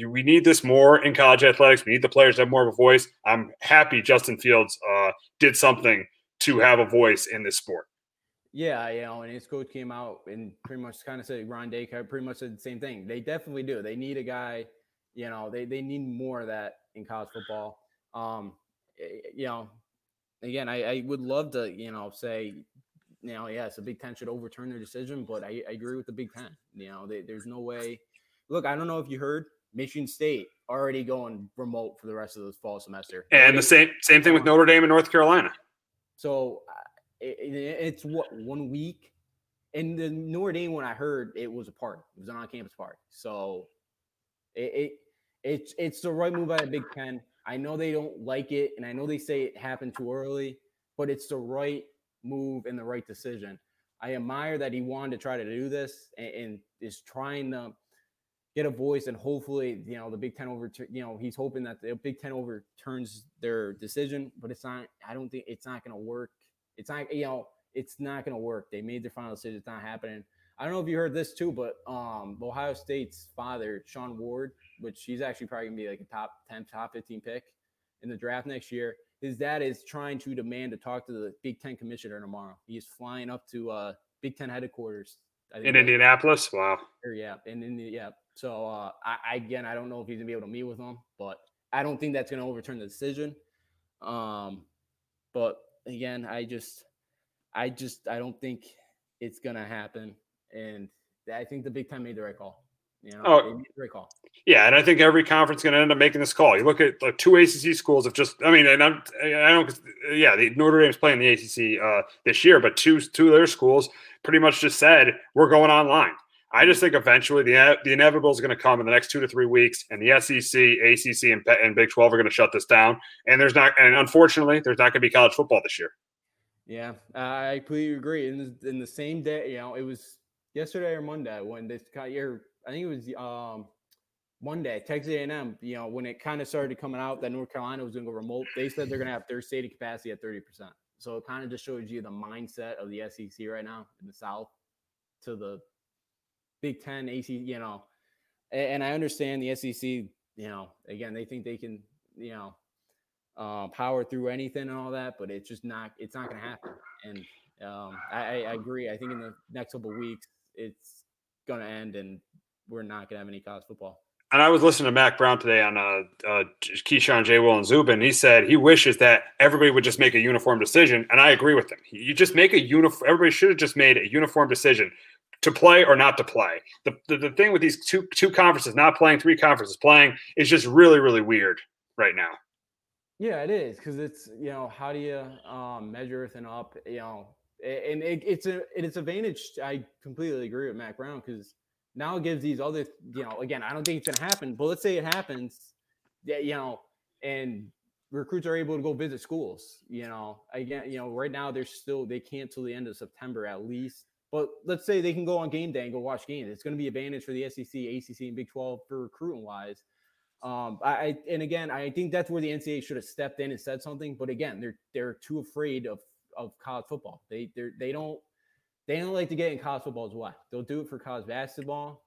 we need this more in college athletics. We need the players to have more of a voice. I'm happy Justin Fields uh, did something to have a voice in this sport. Yeah, you know, and his coach came out and pretty much kind of said Ryan Day pretty much said the same thing. They definitely do. They need a guy, you know, they they need more of that in college football. Um, eh, you know, again, I, I would love to, you know, say, you know, yes, the Big Ten should overturn their decision, but I, I agree with the Big Ten. You know, they, there's no way look, I don't know if you heard Michigan State already going remote for the rest of this fall semester. And the same same thing with Notre Dame and North Carolina. So uh, it, it's what one week, and the Notre Dame when I heard it was a party. It was an on-campus party. So it, it it's it's the right move by the Big Ten. I know they don't like it, and I know they say it happened too early, but it's the right move and the right decision. I admire that he wanted to try to do this and, and is trying to get a voice and hopefully you know the Big Ten over you know he's hoping that the Big Ten overturns their decision, but it's not. I don't think it's not going to work. It's not you know it's not going to work. They made their final decision. It's not happening. I don't know if you heard this too, but um, Ohio State's father, Shaun Wade, which he's actually probably gonna be like a top ten, top fifteen pick in the draft next year. His dad is trying to demand to talk to the Big Ten commissioner tomorrow. He's flying up to uh, Big Ten headquarters in Indianapolis. Wow. Yeah, and in India. Yeah, so uh, I, again, I don't know if he's gonna be able to meet with them, but I don't think that's gonna overturn the decision. Um, but again, I just, I just, I don't think it's gonna happen, and I think the Big Ten made the right call. You know, oh, right call. Yeah, and I think every conference is going to end up making this call. You look at like two ACC schools have just. I mean, and I'm, I don't. Yeah, the Notre Dame's playing the ACC uh, this year, but two two of their schools pretty much just said we're going online. I just think eventually the the inevitable is going to come in the next two to three weeks, and the SEC, ACC, and, and Big Twelve are going to shut this down. And there's not, and unfortunately, there's not going to be college football this year. Yeah, I completely agree. In the, in the same day, you know, it was yesterday or Monday when this got year. I think it was um, Monday. Texas A&M, you know, when it kind of started coming out that North Carolina was going to go remote, they said they're going to have their stadium capacity at thirty percent. So it kind of just shows you the mindset of the SEC right now in the South to the Big Ten, AC, you know, and, I understand the SEC, you know, again, they think they can, you know, uh, power through anything and all that, but it's just not, it's not going to happen. And um, I, I, agree. I think in the next couple weeks, it's going to end and we're not going to have any college football. And I was listening to Mack Brown today on uh, uh, Keyshawn, J. Will, and Zubin. He said he wishes that everybody would just make a uniform decision, and I agree with him. You just make a uniform. Everybody should have just made a uniform decision to play or not to play. The, the, the thing with these two two conferences, not playing, three conferences playing, is just really really weird right now. Yeah, it is because it's you know how do you um, measure everything up? You know, and it, it's a it's advantage. I completely agree with Mack Brown because now it gives these other you know again I don't think it's gonna happen, but let's say it happens, yeah, you know, and recruits are able to go visit schools. You know, again, you know, right now they're still they can't till the end of September at least. But let's say they can go on game day and go watch games. It's going to be a advantage for the SEC, ACC, and Big 12 for recruiting wise. Um, I and again, I think that's where the NCAA should have stepped in and said something. But again, they're they're too afraid of of college football. They they they don't they don't like to get in college football as well. They'll do it for college basketball,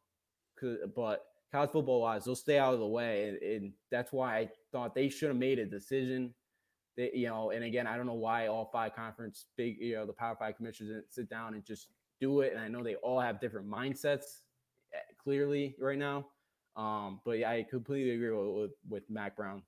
but college football wise, they'll stay out of the way, and, and that's why I thought they should have made a decision That you know, and again, I don't know why all five conference big, you know, the Power Five commissioners didn't sit down and just do it, and I know they all have different mindsets eh, clearly right now. Um, but I completely agree with, with, with Mack Brown.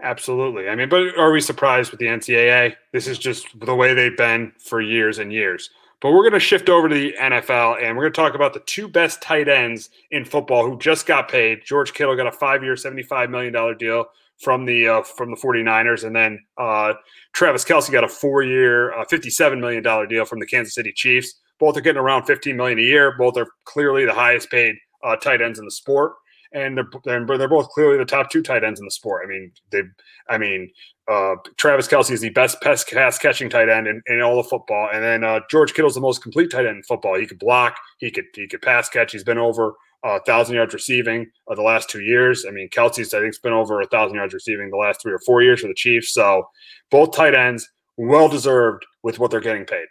Absolutely. I mean, but are we surprised with the NCAA? This is just the way they've been for years and years. But we're going to shift over to the NFL and we're going to talk about the two best tight ends in football who just got paid. George Kittle got a five-year, $75 million deal from the uh, from the 49ers. And then uh, Travis Kelce got a four-year, uh, $57 million deal from the Kansas City Chiefs. Both are getting around 15 million a year. Both are clearly the highest paid uh, tight ends in the sport and they're, they're both clearly the top two tight ends in the sport. I mean, they, I mean, uh, Travis Kelce is the best pass, catching tight end in, in all of football, and then uh, George Kittle's the most complete tight end in football. He could block, he could he could pass catch. He's been over a uh, thousand yards receiving uh, the last two years. I mean, Kelce's I think's been over a thousand yards receiving the last three or four years for the Chiefs. So both tight ends well deserved with what they're getting paid.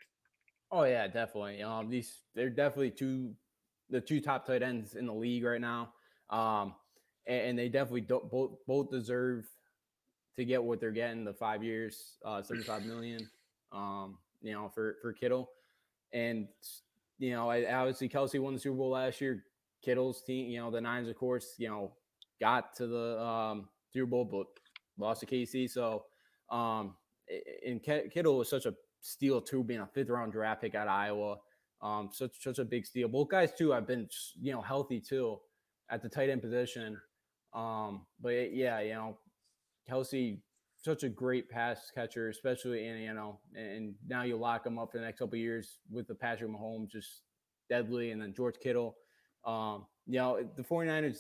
Oh yeah, definitely. Um, these they're definitely two the two top tight ends in the league right now. Um, and, and they definitely both both deserve to get what they're getting the five years, uh, 75 million, um, you know, for, for Kittle. And, you know, I, obviously Kelce won the Super Bowl last year. Kittle's team, you know, the Nines, of course, you know, got to the um, Super Bowl, but lost to KC. So, um, and Kittle was such a steal too, being a fifth round draft pick out of Iowa. Um, such such a big steal. Both guys too have been, you know, healthy too at the tight end position. Um, but yeah, you know, Kelce such a great pass catcher, especially in you know, and now you lock him up for the next couple years with the Patrick Mahomes, just deadly, and then George Kittle. Um, you know, the 49ers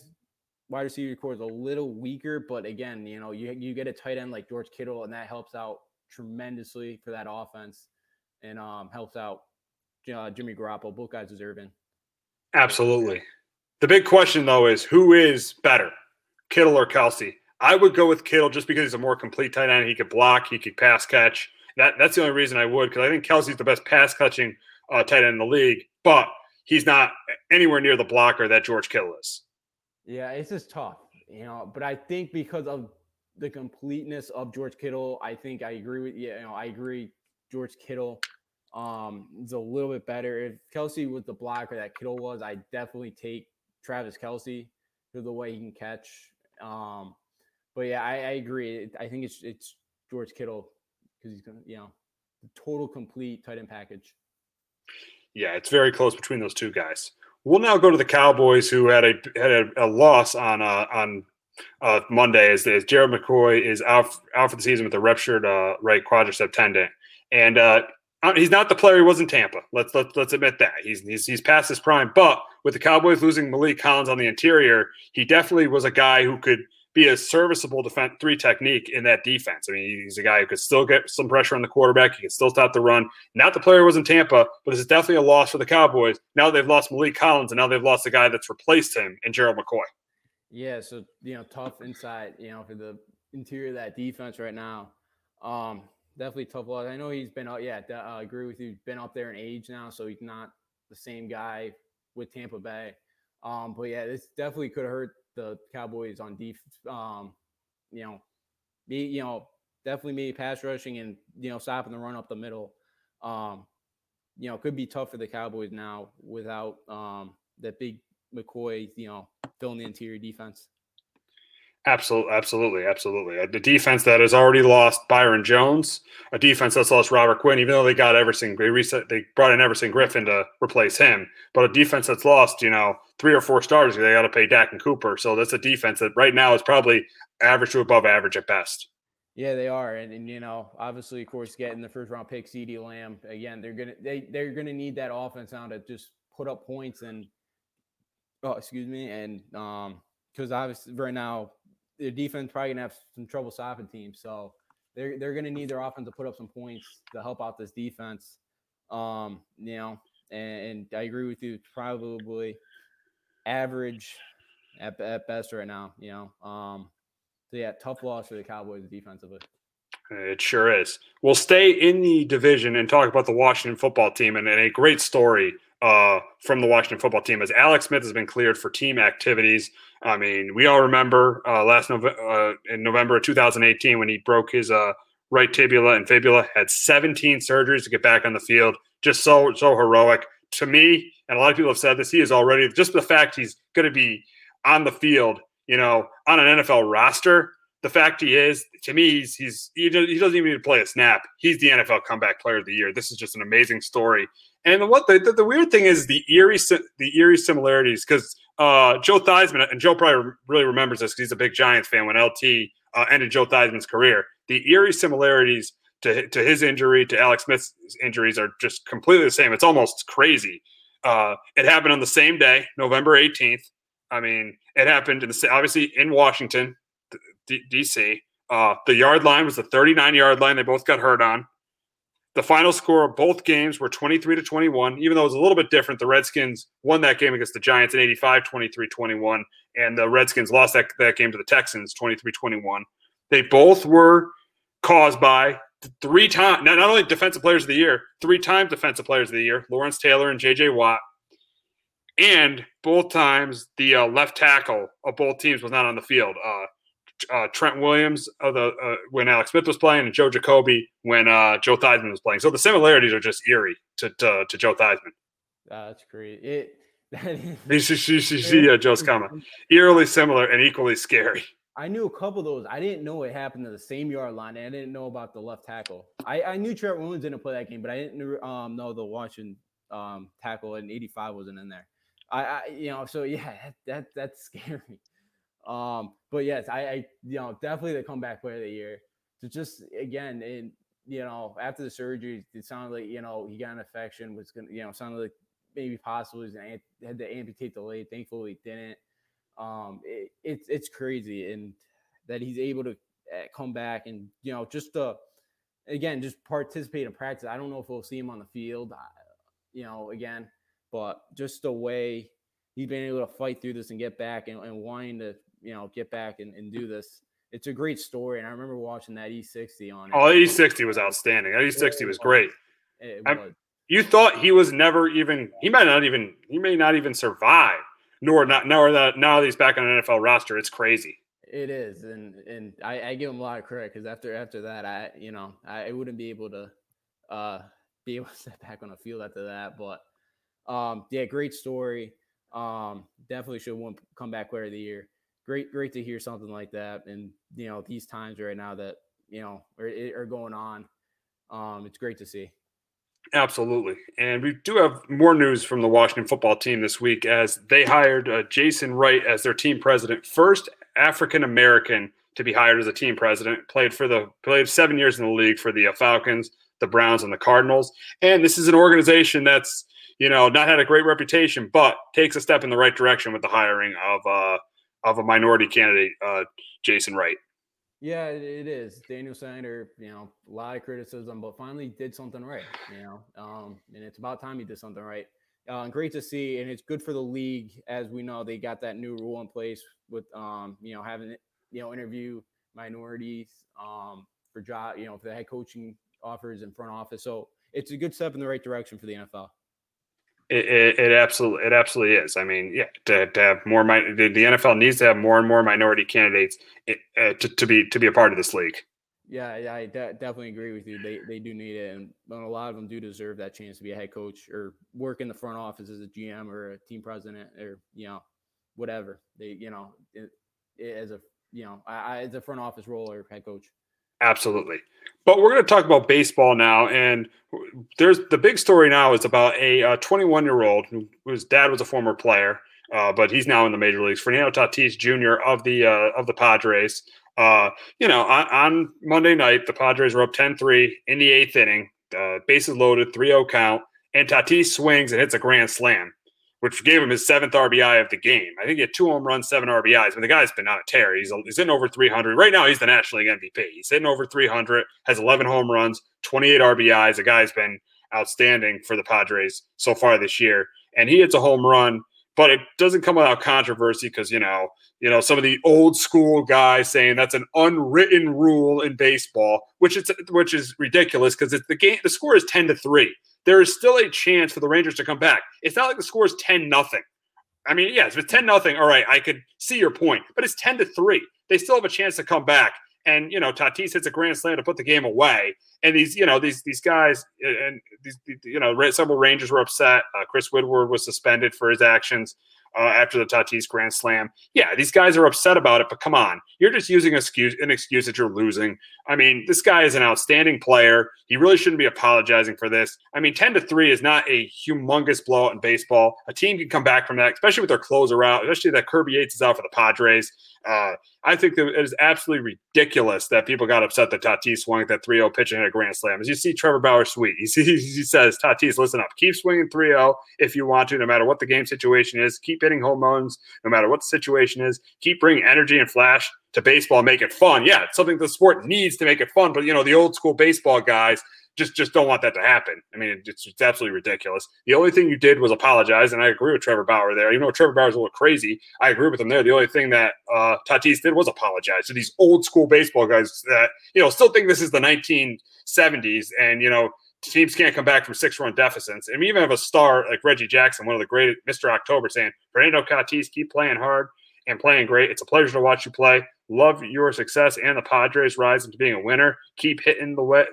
wide receiver corps is a little weaker, but again, you know, you you get a tight end like George Kittle, and that helps out tremendously for that offense, and um, helps out uh, Jimmy Garoppolo. Both guys deserve deserving. Absolutely. The big question though is who is better? Kittle or Kelce? I would go with Kittle just because he's a more complete tight end. He could block, he could pass catch. That that's the only reason I would because I think Kelce's the best pass catching uh, tight end in the league, but he's not anywhere near the blocker that George Kittle is. Yeah, it's just tough, you know. But I think because of the completeness of George Kittle, I think I agree with you. Know, I agree. George Kittle um, is a little bit better. If Kelce was the blocker that Kittle was, I definitely take Travis Kelce for the way he can catch um, but yeah, I, I agree. I think it's it's George Kittle because he's gonna, you know, the total complete tight end package. Yeah, it's very close between those two guys. We'll now go to the Cowboys, who had a had a, a loss on uh, on uh, Monday, as Gerald McCoy is out out for the season with a ruptured uh, right quadricep tendon, and uh, uh, he's not the player he was in Tampa. Let's let's let's admit that he's he's, he's past his prime. But with the Cowboys losing Maliek Collins on the interior, he definitely was a guy who could be a serviceable defense three technique in that defense. I mean, he's a guy who could still get some pressure on the quarterback. He can still stop the run. Not the player was in Tampa, but this is definitely a loss for the Cowboys. Now they've lost Maliek Collins, and now they've lost the guy that's replaced him in Gerald McCoy. Yeah, so you know, tough inside, you know, for the interior of that defense right now. Um, definitely tough loss. I know he's been out. Yeah, I agree with you. Been up there in age now, so he's not the same guy with Tampa Bay. Um, but yeah, this definitely could hurt the Cowboys on defense. Um, you know, be you know definitely maybe pass rushing and you know stopping the run up the middle. Um, you know, could be tough for the Cowboys now without um that big McCoy. You know, filling the interior defense. Absolutely, absolutely, absolutely. The defense that has already lost Byron Jones, a defense that's lost Robert Quinn, even though they got Everson, they reset, they brought in Everson Griffen to replace him. But a defense that's lost, you know, three or four stars, they got to pay Dak and Cooper. So that's a defense that right now is probably average to above average at best. Yeah, they are, and, and you know, obviously, of course, getting the first round pick, CeeDee Lamb again, they're gonna they they're gonna need that offense now to just put up points and, oh, excuse me, and um, because obviously right now their defense probably gonna have some trouble stopping teams. So they're they're gonna need their offense to put up some points to help out this defense. Um, you know, and, and I agree with you. Probably average at, at best right now. You know, um, so yeah, tough loss for the Cowboys defensively. It sure is. We'll stay in the division and talk about the Washington football team and, and a great story uh, from the Washington football team as Alex Smith has been cleared for team activities. I mean, we all remember uh, last November uh, in November of 2018 when he broke his uh, right tibia and fibula, had 17 surgeries to get back on the field. Just so so heroic. to me, and a lot of people have said this, he is already just the fact he's going to be on the field, you know, on an NFL roster. The fact he is, to me, he's, he's he doesn't even need to play a snap. He's the NFL comeback player of the year. This is just an amazing story. And what the, the, the weird thing is the eerie the eerie similarities because uh, Joe Theismann and Joe probably really remembers this because he's a big Giants fan when LT uh, ended Joe Theismann's career. The eerie similarities to to his injury to Alex Smith's injuries are just completely the same. It's almost crazy. Uh, it happened on the same day, November 18th. I mean, it happened in the obviously in Washington, D- D.C. Uh, the yard line was the 39 yard line. They both got hurt on. The final score of both games were 23 to 21, even though it was a little bit different. The Redskins won that game against the Giants in 85, 23 21, and the Redskins lost that, that game to the Texans 23 21. They both were caused by three times, not, not only defensive players of the year, three times defensive players of the year, Lawrence Taylor and JJ Watt. And both times the uh, left tackle of both teams was not on the field. Uh, uh, Trent Williams of the uh, when Alex Smith was playing, and Joe Jacoby when uh, Joe Theismann was playing. So the similarities are just eerie to to, to Joe Theismann. That's great. It. you see, see uh, Joe's comment. Eerily similar and equally scary. I knew a couple of those. I didn't know it happened to the same yard line. And I didn't know about the left tackle. I, I knew Trent Williams didn't play that game, but I didn't um, know the Washington um, tackle in '85 wasn't in there. I, I, you know, so yeah, that, that that's [laughs] scary. Um, but yes, I, I, you know, definitely the comeback player of the year. To just again, in you know, after the surgery, it sounded like you know he got an infection, was gonna, you know, sounded like maybe possibly had to amputate the leg. Thankfully, didn't. Um, it, it's it's crazy, and that he's able to eh, come back and you know just uh again just participate in practice. I don't know if we'll see him on the field, you know, again, but just the way he's been able to fight through this and get back and, and wanting to you know, get back and, and do this. It's a great story. And I remember watching that E60 on it. Oh, E60 was outstanding. That E60 was great. It was. You thought he was never even, he might not even, he may not even survive, nor not, nor that now that he's back on an NFL roster. It's crazy. It is, and and I, I give him a lot of credit because after after that, I you know I wouldn't be able to uh be able to [laughs] step back on the field after that. But um yeah, great story. Um definitely should win comeback player of the year great, great to hear something like that. And you know, these times right now that you know are, are going on, um, it's great to see. Absolutely. And we do have more news from the Washington football team this week as they hired uh, Jason Wright as their team president, first African American to be hired as a team president. Played for the played seven years in the league for the uh, Falcons, the Browns, and the Cardinals. And this is an organization that's you know not had a great reputation, but takes a step in the right direction with the hiring of uh, of a minority candidate, uh, Jason Wright. Yeah, it is. Daniel Snyder, you know, a lot of criticism, but finally did something right, you know, um, and it's about time he did something right. Uh, great to see, and it's good for the league. As we know, they got that new rule in place with, um, you know, having, you know, interview minorities um, for job, you know, for the head coaching offers in front office. So it's a good step in the right direction for the NFL. It, it, absolutely it absolutely is. I mean, yeah, to, to have more the, the, NFL needs to have more and more minority candidates uh, to, to be to be a part of this league. Yeah, yeah, I de- definitely agree with you. They they do need it, and a lot of them do deserve that chance to be a head coach or work in the front office as a GM or a team president or you know whatever they you know it, as a you know I, as a front office role or head coach. Absolutely. But we're going to talk about baseball now, and there's the big story now is about a 21 year old whose dad was a former player, uh, but he's now in the major leagues. Fernando Tatis Jr. of the uh, of the Padres. Uh, you know, on, on, Monday night, the Padres were up 10-3 in the eighth inning, uh, bases loaded, 3-0 count, and Tatis swings and hits a grand slam which gave him his seventh RBI of the game. I think he had two home runs, seven RBIs. But the guy's been on a tear. He's, he's hitting over 300. Right now, he's the National League MVP. He's hitting over 300, has 11 home runs, 28 RBIs. The guy's been outstanding for the Padres so far this year. And he hits a home run, but it doesn't come without controversy because, you know, you know, some of the old school guys saying that's an unwritten rule in baseball, which is which is ridiculous because it's the game the score is 10 to 3 there is still a chance for the Rangers to come back. It's not like the score is 10 nothing. I mean, yes, if it's 10 nothing, all right, I could see your point, but it's 10 to 3. They still have a chance to come back. and you know Tatis hits a grand slam to put the game away. And these, you know, these these guys, and these, you know, several Rangers were upset. Uh, Chris Woodward was suspended for his actions uh, after the Tatis Grand Slam. Yeah, these guys are upset about it, but come on, you're just using excuse, an excuse that you're losing. I mean, this guy is an outstanding player. He really shouldn't be apologizing for this. I mean, ten to three is not a humongous blowout in baseball. A team can come back from that, especially with their closer out, especially that Kirby Yates is out for the Padres. Uh, I think that it is absolutely ridiculous that people got upset that Tatis swung at that 3 0 pitch and hit a grand slam. As you see Trevor Bauer sweet, he, [laughs] he, he says, Tatis, listen up. Keep swinging 3 0 if you want to, no matter what the game situation is. Keep hitting home runs, no matter what the situation is. Keep bringing energy and flash to baseball, make it fun. Yeah, it's something the sport needs to make it fun. But, you know, the old school baseball guys, just just don't want that to happen. I mean, it's, it's absolutely ridiculous. The only thing you did was apologize, and I agree with Trevor Bauer there. Even though Trevor Bauer's a little crazy, I agree with him there. The only thing that uh, Tatis did was apologize to these old school baseball guys that you know still think this is the 1970s, and you know teams can't come back from six run deficits. And we even have a star like Reggie Jackson, one of the great Mr. October, saying Fernando Tatis, keep playing hard and playing great. It's a pleasure to watch you play. Love your success and the Padres rise into being a winner. Keep hitting the way,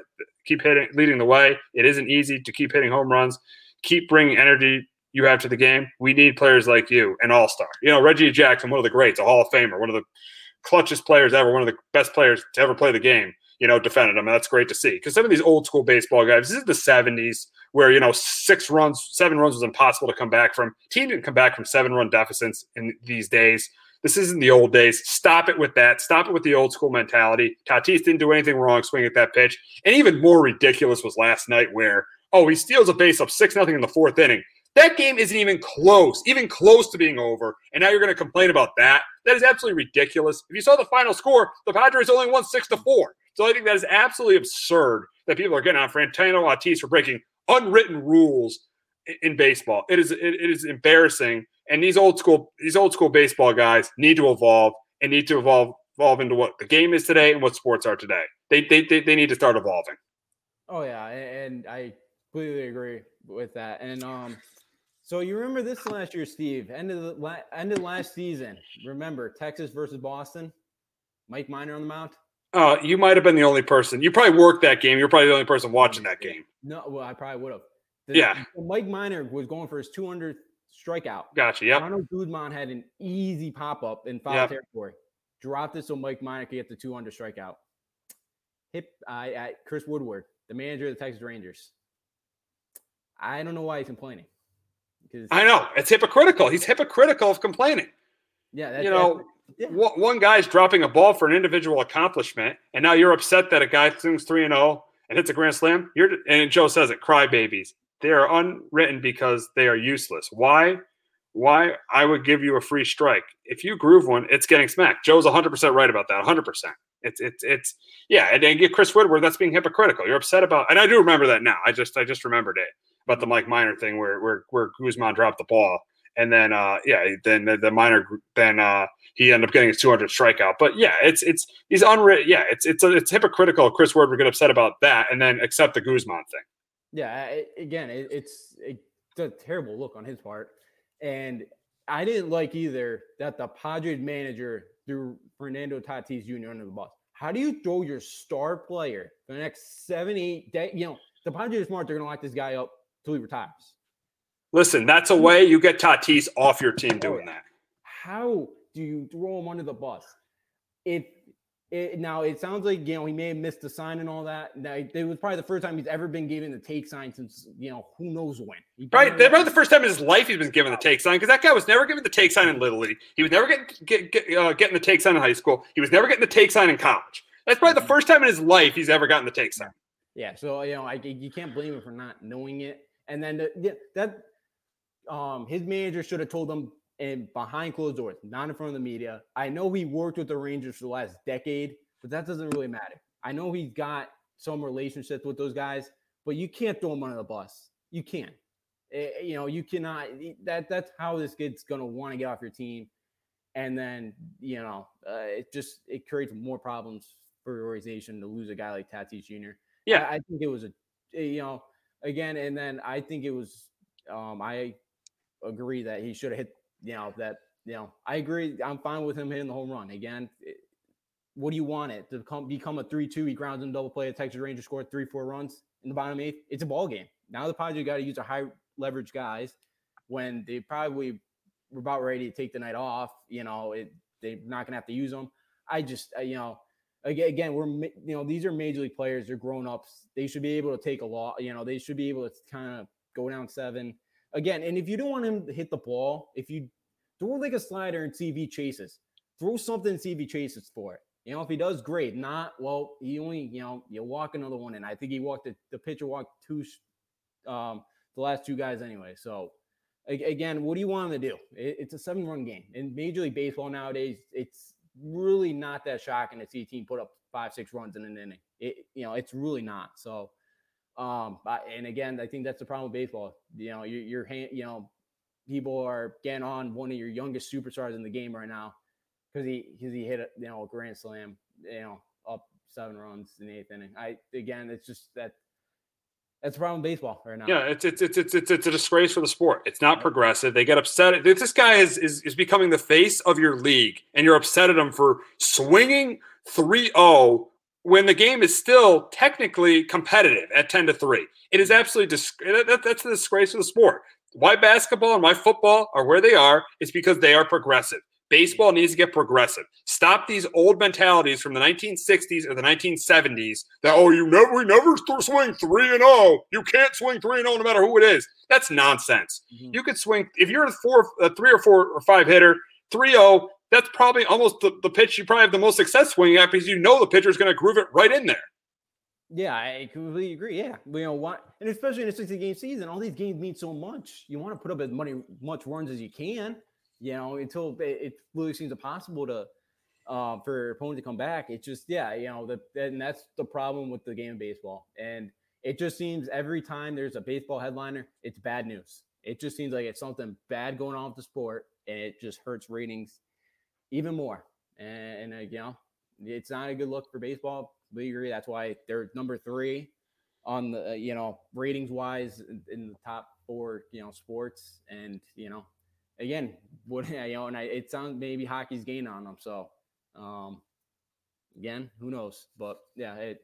keep hitting, leading the way. It isn't easy to keep hitting home runs. Keep bringing energy you have to the game. We need players like you, an all star. You know, Reggie Jackson, one of the greats, a Hall of Famer, one of the clutchest players ever, one of the best players to ever play the game. You know, defended him. And that's great to see because some of these old school baseball guys, this is the 70s where, you know, six runs, seven runs was impossible to come back from. Team didn't come back from seven run deficits in these days. This isn't the old days. Stop it with that. Stop it with the old school mentality. Tatis didn't do anything wrong swinging at that pitch. And even more ridiculous was last night where, oh, he steals a base up 6 nothing in the fourth inning. That game isn't even close, even close to being over. And now you're going to complain about that? That is absolutely ridiculous. If you saw the final score, the Padres only won 6 to 4. So I think that is absolutely absurd that people are getting on Fernando Tatis for breaking unwritten rules in baseball. It is it, it is embarrassing and these old school these old school baseball guys need to evolve and need to evolve evolve into what the game is today and what sports are today. They they they, they need to start evolving. Oh yeah, and I completely agree with that. And um, so you remember this last year, Steve? End of the end of last season. Remember Texas versus Boston? Mike Minor on the mound. Oh, you might have been the only person. You probably worked that game. You're probably the only person watching that game. No, well, I probably would have. yeah. Mike Minor was going for his 200th strikeout. Gotcha. Yeah. Ronald Guzman had an easy pop up in foul yep. territory. Dropped it so Mike Minor could get the 200 strikeout. Hip, I, I, Chris Woodward, the manager of the Texas Rangers. I don't know why he's complaining. Because I know it's hypocritical. He's hypocritical of complaining. Yeah, you know, yeah. one guy's dropping a ball for an individual accomplishment, and now you're upset that a guy swings three and zero oh and hits a grand slam. You're and Joe says it, crybabies. They are unwritten because they are useless. Why? Why I would give you a free strike. If you groove one, it's getting smacked. Joe's 100% right about that. 100%. It's it's it's yeah, and get Chris Woodward. That's being hypocritical. You're upset about, and I do remember that now. I just I just remembered it about the Mike Minor thing where where where Guzman dropped the ball, and then uh yeah, then the, the Minor then uh he ended up getting his 200 strikeout. But yeah, it's it's he's unwritten. Yeah, it's it's it's hypocritical. Chris Woodward get upset about that, and then accept the Guzman thing. Yeah, again, it, it's it's a terrible look on his part, and I didn't like either that the Padres manager threw Fernando Tatis Jr. under the bus. How do you throw your star player for the next seven, eight days? You know, the Padres smart; they're going to lock this guy up till he retires. Listen, that's a way you get Tatis off your team doing that. How do you throw him under the bus? If it, now it sounds like you know he may have missed the sign and all that. Now, it was probably the first time he's ever been given the take sign since you know who knows when. right, that's probably the first time in his life he's been given the take sign because that guy was never given the take sign in Little League. He was never getting get, get, uh, getting the take sign in high school. He was never getting the take sign in college. That's probably the mm-hmm. first time in his life he's ever gotten the take sign. Yeah, so you know I, you can't blame him for not knowing it. And then the, that um his manager should have told him and behind closed doors, not in front of the media. I know he worked with the Rangers for the last decade but that doesn't really matter. I know he's got some relationships with those guys, but you can't throw him under the bus. You can't. It, eh, you know, you cannot. That that's how this kid's gonna want to get off your team, and then you know, uh, it just it creates more problems for your organization to lose a guy like Tatis Jr. Yeah, I, I think it was a, eh, you know, again, and then I think it was. Um, I agree that he should have hit. You know that. You know, I agree. I'm fine with him hitting the home run again. It, what do you want it to come, become a 3 2? He grounds in double play. The Texas Rangers scored three, four runs in the bottom eighth. It's a ball game. Now the Padres got to use a high leverage guys when they probably were about ready to take the night off. You know, it, they're not going to have to use them. I just, uh, you know, again, we're, you know, these are major league players. They're grown ups. They should be able to take a lot. You know, they should be able to kind of go down seven again. And if you don't want him to hit the ball, if you throw like a slider and see if he chases, throw something and see if he chases for it. You know, if he does, great. Not well. He only, you know, you walk another one, and I think he walked the, the pitcher walked two, um, the last two guys anyway. So again, what do you want him to do? It, it's a seven run game in Major League Baseball nowadays. It's really not that shocking to see a team put up five, six runs in an inning. It, you know, it's really not. So, um, and again, I think that's the problem with baseball. You know, you, you're, you know, people are getting on one of your youngest superstars in the game right now because he because he hit a you know a grand slam, you know, up seven runs in the eighth inning. I again, it's just that that's the problem with baseball right now. Yeah, it's it's it's it's it's, it's a disgrace for the sport. It's not progressive. They get upset. This guy is, is is becoming the face of your league, and you're upset at him for swinging 3-0 when the game is still technically competitive at 10 to 3. It is absolutely dis- that, that's a disgrace for the sport. Why basketball and why football are where they are is because they are progressive. Baseball needs to get progressive. Stop these old mentalities from the 1960s or the 1970s that oh you never we never swing 3 and 0. You can't swing 3 and 0 no matter who it is. That's nonsense. Mm-hmm. You could swing if you're a 4 a 3 or 4 or 5 hitter, 3-0, that's probably almost the, the pitch you probably have the most success swinging at because you know the pitcher's going to groove it right in there. Yeah, I completely agree. Yeah, you know what, and especially in a 60 game season, all these games mean so much. You want to put up as many much runs as you can you know, until it, it really seems impossible to uh, for opponent to come back. It's just, yeah, you know, the, and that's the problem with the game of baseball. And it just seems every time there's a baseball headliner, it's bad news. It just seems like it's something bad going on with the sport, and it just hurts ratings even more. And, and uh, you know, it's not a good look for baseball. We agree. That's why they're number three on the, uh, you know, ratings wise in, in the top four, you know, sports. And, you know, again, [laughs] what you know, and I, it sounds maybe hockey's gain on them. So, um, again, who knows? But yeah, it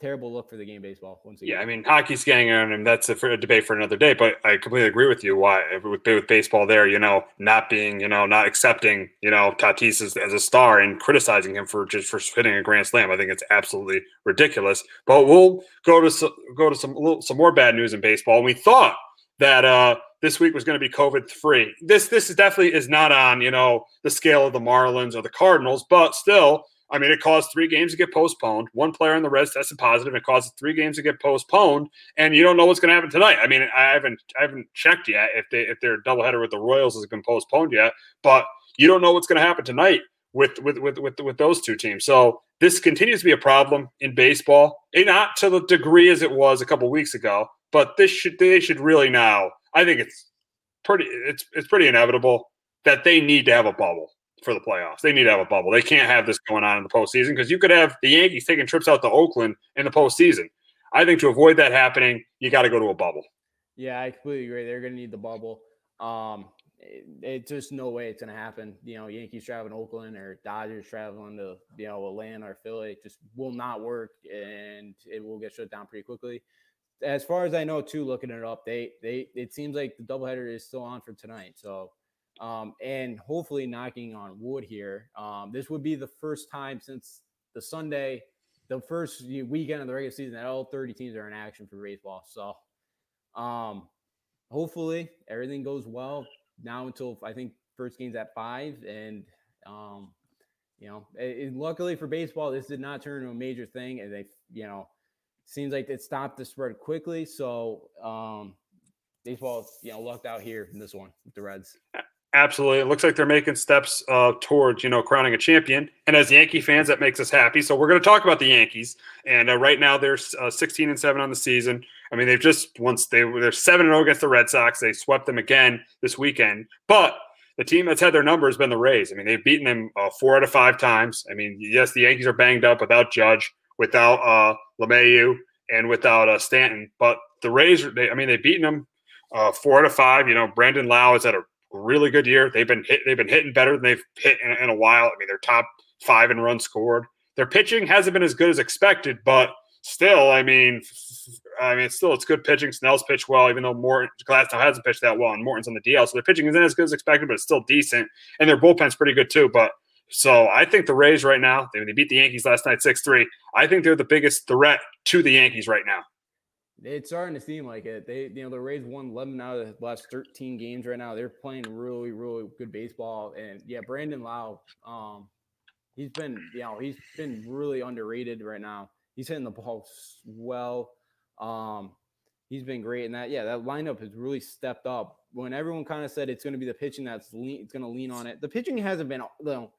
terrible look for the game baseball. Once again. Yeah, I mean, hockey's getting on, and that's a, for a, debate for another day. But I completely agree with you. Why with, with baseball there, you know, not being, you know, not accepting, you know, Tatis as, as a star and criticizing him for just for hitting a grand slam. I think it's absolutely ridiculous. But we'll go to go to some little, some more bad news in baseball. We thought that uh this week was going to be COVID free. This this is definitely is not on you know the scale of the Marlins or the Cardinals, but still, I mean, it caused three games to get postponed. One player in the Reds tested positive. It caused three games to get postponed, and you don't know what's going to happen tonight. I mean, I haven't I haven't checked yet if they if their doubleheader with the Royals has been postponed yet, but you don't know what's going to happen tonight with with with with with those two teams. So this continues to be a problem in baseball, and not to the degree as it was a couple weeks ago, but this should they should really now I think it's pretty it's it's pretty inevitable that they need to have a bubble for the playoffs. They need to have a bubble. They can't have this going on in the postseason because you could have the Yankees taking trips out to Oakland in the postseason. I think to avoid that happening, you got to go to a bubble. Yeah, I completely agree. They're going to need the bubble. Um, just no way it's going to happen. You know, Yankees traveling to Oakland or Dodgers traveling to you know Atlanta or Philly it just will not work, and it will get shut down pretty quickly as far as I know, too, looking it up, they they it seems like the doubleheader is still on for tonight. So, um, and hopefully, knocking on wood here, um, this would be the first time since the Sunday, the first weekend of the regular season that all 30 teams are in action for baseball. So, um, hopefully, everything goes well now until I think first game's at five, and um, you know, luckily for baseball, this did not turn into a major thing, and they, you know seems like it stopped the spread quickly. So um, baseball, you know, lucked out here in this one with the Reds. Absolutely, it looks like they're making steps uh, towards you know crowning a champion. And as Yankee fans, that makes us happy. So we're going to talk about the Yankees. And uh, right now they're uh, 16 and seven on the season. I mean, they've just once they they're seven and 0 against the Red Sox. They swept them again this weekend, but the team that's had their number has been the Rays. I mean, they've beaten them uh, four out of five times. I mean, yes, the Yankees are banged up without Judge without uh, LeMahieu and without uh, Stanton. But the Rays, they, I mean, they've beaten them uh, four out of five. You know, Brandon Lowe is at a really good year. They've been hit, they've been hitting better than they've hit in, in, a while. I mean, they're top five in runs scored. Their pitching hasn't been as good as expected, but still, I mean, I mean, still it's good pitching. Snell's pitched well, even though Morton Glasnow hasn't pitched that well, and Morton's on the DL, so their pitching isn't as good as expected, but it's still decent, and their bullpen's pretty good too. But so I think the Rays right now, they, they beat the Yankees last night six three. I think they're the biggest threat to the Yankees right now. It's starting to seem like it. They, you know, the Rays won 11 out of the last 13 games right now. They're playing really, really good baseball. And yeah, Brandon Lowe, um, he's been, you know, he's been really underrated right now. He's hitting the ball well. Um, he's been great. And that, yeah, that lineup has really stepped up. When everyone kind of said it's going to be the pitching that's lean, it's going to lean on it. The pitching hasn't been, you know,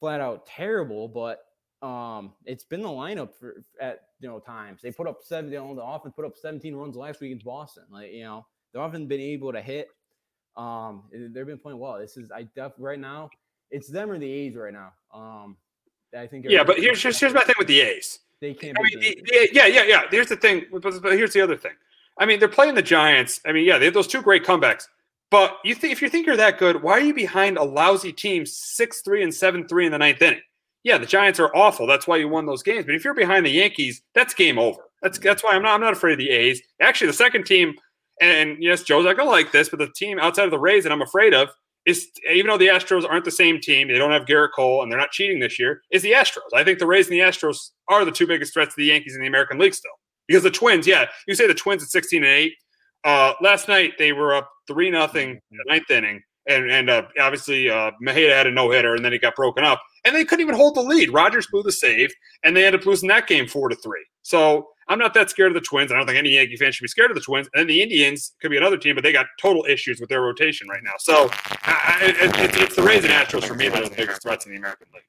flat out terrible, but um, it's been the lineup for at you know times. They put up seven. You know, the offense put up 17 runs last week against Boston. Like you know, they haven't been able to hit. Um, they've been playing well. This is I def right now. It's them or the A's right now. Um, I think. Yeah, but here's here's, here's my thing with the A's. They can't. I mean, yeah, yeah, yeah. Here's the thing. But here's the other thing. I mean, they're playing the Giants. I mean, yeah, they have those two great comebacks. But you think if you think you're that good, why are you behind a lousy team six three and seven three in the ninth inning? Yeah, the Giants are awful. That's why you won those games. But if you're behind the Yankees, that's game over. That's that's why I'm not I'm not afraid of the A's. Actually, the second team, and yes, Joe's not gonna like this, but the team outside of the Rays that I'm afraid of is even though the Astros aren't the same team, they don't have Gerrit Cole and they're not cheating this year, is the Astros. I think the Rays and the Astros are the two biggest threats to the Yankees in the American League still. Because the Twins, yeah, you say the Twins at 16 and 8. Uh, last night they were up three nothing in the ninth inning and and uh, obviously uh, Maeda had a no hitter, and then he got broken up, and they couldn't even hold the lead. Rogers blew the save, and they ended up losing that game four to three. So I'm not that scared of the Twins. I don't think any Yankee fan should be scared of the Twins. And then the Indians could be another team, but they got total issues with their rotation right now. So it, it, it's the Rays and Astros for me that are the biggest threats in the American League.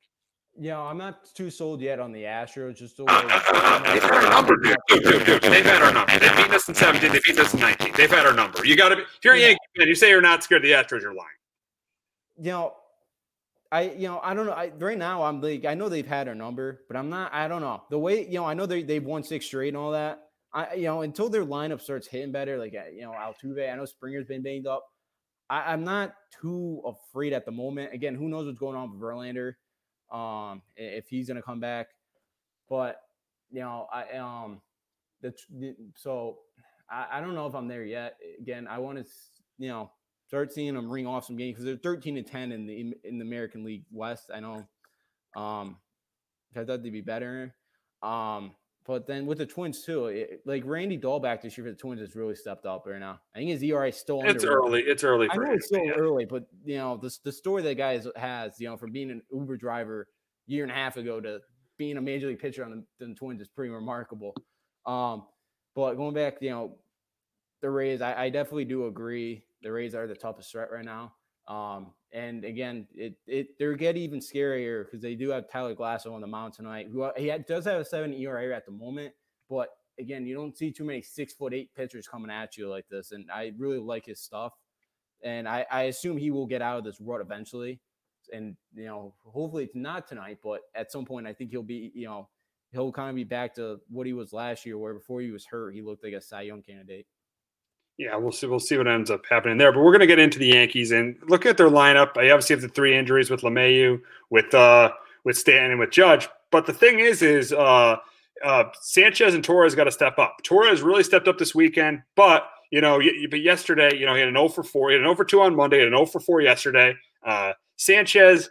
Yeah, I'm not too sold yet on the Astros. Just [laughs] the way they've had our number, dude. Dude, dude, They've had our number. They beat us in 17. They beat us in 19. They've had our number. You got to be. If you're a Yankee fan, you say you're not scared of the Astros, you're lying you know, I you know I don't know. I, right now I'm like I know they've had our number, but I'm not. I don't know the way you know. I know they they've won six straight and all that. I you know until their lineup starts hitting better, like uh, you know Altuve. I know Springer's been banged up. I, am not too afraid at the moment. Again, who knows what's going on with Verlander? Um, if he's gonna come back, but you know I um the so I, I don't know if I'm there yet. Again, I want to you know start seeing them ring off some games because they're 13 to 10 in the in the American League West. I know. Um, I thought they'd be better. Um, but then with the Twins too, it, like Randy Dobnak this year for the Twins has really stepped up right now. I think his ERA is still. It's early. It's early. I know him, it's still yeah. early, but you know the the story that guy has, you know, from being an Uber driver year and a half ago to being a major league pitcher on the, the Twins is pretty remarkable. Um, but going back, you know, the Rays, I, I definitely do agree the Rays are the toughest threat right now. Um, and again, it it they get even scarier because they do have Tyler Glasnow on the mound tonight. Who he does have a seven ERA at the moment, but again, you don't see too many six foot eight pitchers coming at you like this. And I really like his stuff, and I, I assume he will get out of this rut eventually. And you know, hopefully it's not tonight, but at some point, I think he'll be you know he'll kind of be back to what he was last year, where before he was hurt, he looked like a Cy Young candidate yeah, we'll see. We'll see what ends up happening there. But we're going to get into the Yankees and look at their lineup. I obviously have the three injuries with LeMahieu, with uh, with Stanton, and with Judge. But the thing is, is uh, uh, Sanchez and Torres got to step up. Torres really stepped up this weekend, but you know, but yesterday, you know, he had an 0 for 4. He had an 0 for 2 on Monday, had an 0 for 4 yesterday. Uh, Sanchez,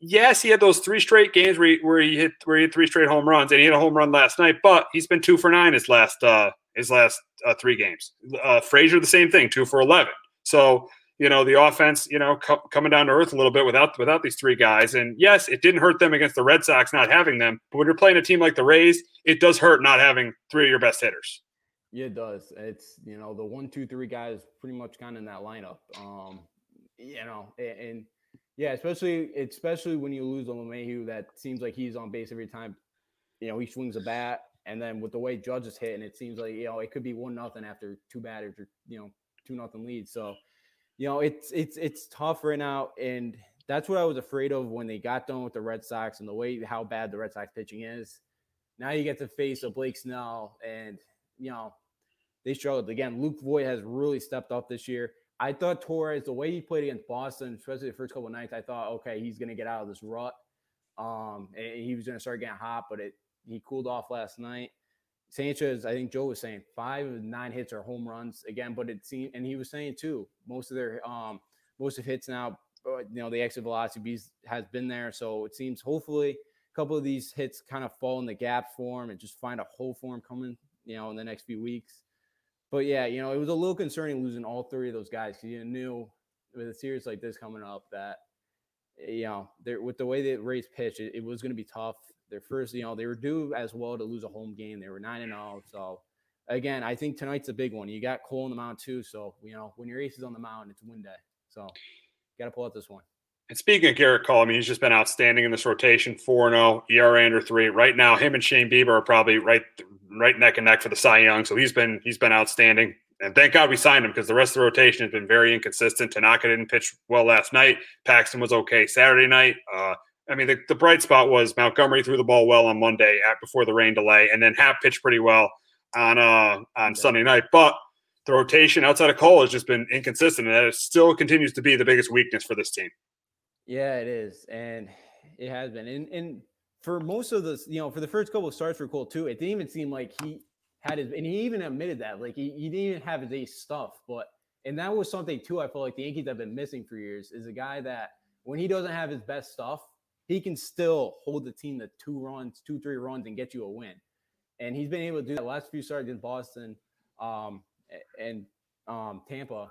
yes, he had those three straight games where he, where he hit where he hit three straight home runs, and he had a home run last night. But he's been two for nine his last uh, his last uh, three games. Uh, Frazier, the same thing, two for 11. So, you know, the offense, you know, co- coming down to earth a little bit without without these three guys. And yes, it didn't hurt them against the Red Sox not having them. But when you're playing a team like the Rays, it does hurt not having three of your best hitters. Yeah, it does. It's you know the one, two, three guys pretty much kind of in that lineup. Um, you know, and, and yeah, especially especially when you lose a LeMahieu, that seems like he's on base every time. You know, he swings a bat. And then with the way Judge is hitting, it seems like you know it could be one nothing after two batters or you know two nothing lead. So, you know it's it's it's tough right now, and that's what I was afraid of when they got done with the Red Sox and the way how bad the Red Sox pitching is. Now you get to face a Blake Snell, and you know they struggled again. Luke Voit has really stepped up this year. I thought Torres, the way he played against Boston, especially the first couple nights, I thought, okay, he's going to get out of this rut. Um, and he was going to start getting hot, but it he cooled off last night. Sanchez, I think Joe was saying five of nine hits are home runs again, but it seemed, and he was saying too, most of their um most of hits now, uh, you know, the exit velocity has been there, so it seems hopefully a couple of these hits kind of fall in the gap form and just find a hole form coming, you know, in the next few weeks. But yeah, you know, it was a little concerning losing all three of those guys because you knew with a series like this coming up that you know, with the way that Rays pitched, it, it was going to be tough their first, you know, they were due as well to lose a home game. They were nine and zero. Oh, so again, I think tonight's a big one. You got Cole on the mound too. So you know, when your ace is on the mound, it's win day. So got to pull out this one. And speaking of Gerrit Cole, I mean, he's just been outstanding in this rotation, 4 0, ERA under three. Right now, him and Shane Bieber are probably right right neck and neck for the Cy Young. So he's been he's been outstanding. And thank God we signed him because the rest of the rotation has been very inconsistent. Tanaka didn't pitch well last night. Paxton was okay Saturday night. Uh, I mean, the, the bright spot was Montgomery threw the ball well on Monday at, before the rain delay, and then Happ pitched pretty well on uh, on Sunday night. But the rotation outside of Cole has just been inconsistent, and that still continues to be the biggest weakness for this team. Yeah, it is, and it has been. And, and for most of this, you know, for the first couple of starts for Cole too, it didn't even seem like he had his, and he even admitted that, like he, he didn't even have his ace stuff. But and that was something too. I feel like the Yankees have been missing for years is a guy that when he doesn't have his best stuff, he can still hold the team to two runs, two, three runs, and get you a win. And he's been able to do that last few starts in Boston um, and um, Tampa.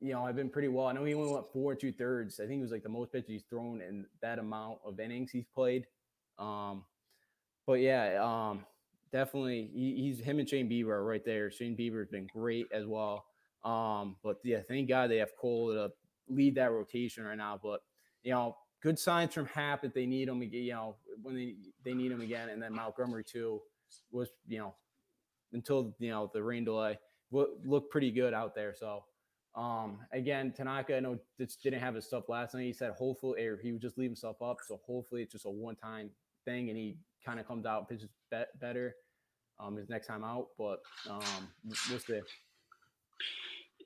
You know, I've been pretty well. I know he only went four two thirds. I think it was like the most pitches he's thrown in that amount of innings he's played. Um, but yeah, um, definitely he, he's him and Shane Bieber are right there. Shane Bieber's been great as well. Um, but yeah, thank God they have Cole to lead that rotation right now. But you know, good signs from Happ that they need him again, you know, when they, they need him again. And then Montgomery too was, you know, until, you know, the rain delay looked pretty good out there. So, um, again, Tanaka, I know just didn't have his stuff last night. He said hopefully, or he would just leave himself up. So hopefully it's just a one time thing and he kind of comes out pitches better um, his next time out. But um, we'll see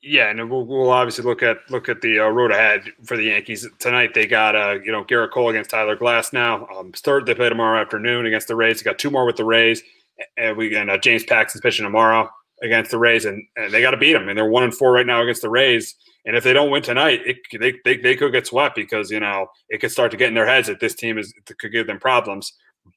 yeah, and we'll, we'll, obviously look at look at the uh, road ahead for the Yankees tonight. They got uh, you know Gerrit Cole against Tyler Glasnow. Um, third, they play tomorrow afternoon against the Rays. They got two more with the Rays, and we and uh, James Paxton's pitching tomorrow against the Rays, and, and they got to beat them. And they're one and four right now against the Rays. And if they don't win tonight, it, they, they they could get swept because you know it could start to get in their heads that this team is could give them problems.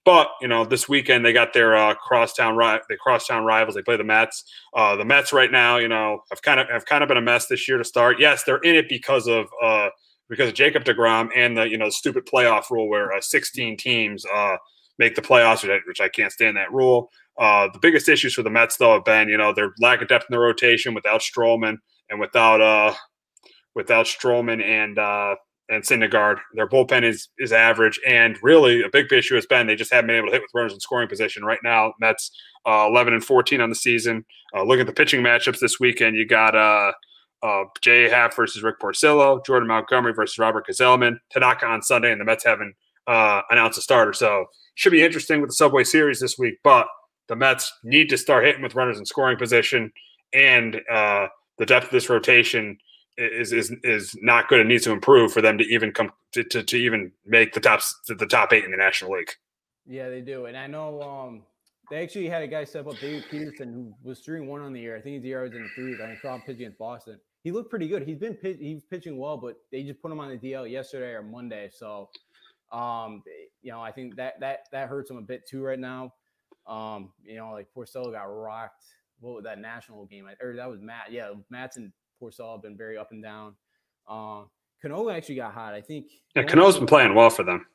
But you know, this weekend they got their uh, crosstown ri- the crosstown rivals. They play the Mets. Uh, the Mets right now, you know, have kind of have kind of been a mess this year to start. Yes, they're in it because of uh, because of Jacob Degrom and the you know stupid playoff rule where uh, 16 teams uh, make the playoffs, which I can't stand that rule. Uh, the biggest issues for the Mets though have been you know their lack of depth in the rotation without Stroman and without uh without Stroman and uh and Syndergaard. Their bullpen is is average, and really a big issue has been they just haven't been able to hit with runners in scoring position. Right now, Mets uh, 11 and 14 on the season. Uh, look at the pitching matchups this weekend. You got uh, uh, Jay Happ versus Rick Porcello, Jordan Montgomery versus Robert Gsellman, Tanaka on Sunday, and the Mets haven't uh, announced a starter. So should be interesting with the Subway Series this week. But the Mets need to start hitting with runners in scoring position, and uh, the depth of this rotation is is is not good and needs to improve for them to even come to, to, to even make the top to the top eight in the National League. Yeah, they do, and I know um, they actually had a guy step up, David Peterson, who was throwing one on the air. I think his ERA was in the threes. I saw him pitching against Boston. He looked pretty good. He's been pitch, he's pitching well, but they just put him on the DL yesterday or Monday. So, um, you know, I think that that that hurts him a bit too right now. Um, you know, like Porcello got rocked. What was that national game? Or that was Matt. Yeah, Matz in Porcello have been very up and down. Uh, Cano actually got hot. I think. Yeah, Cano's been playing well for them.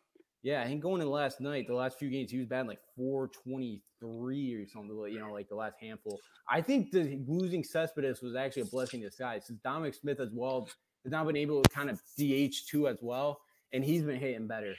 Yeah, I think going in last night, the last few games, he was batting like 423 or something, you know, like the last handful. I think the losing Cespedes was actually a blessing in disguise since Dominic Smith as well has now been able to kind of DH too as well, and he's been hitting better.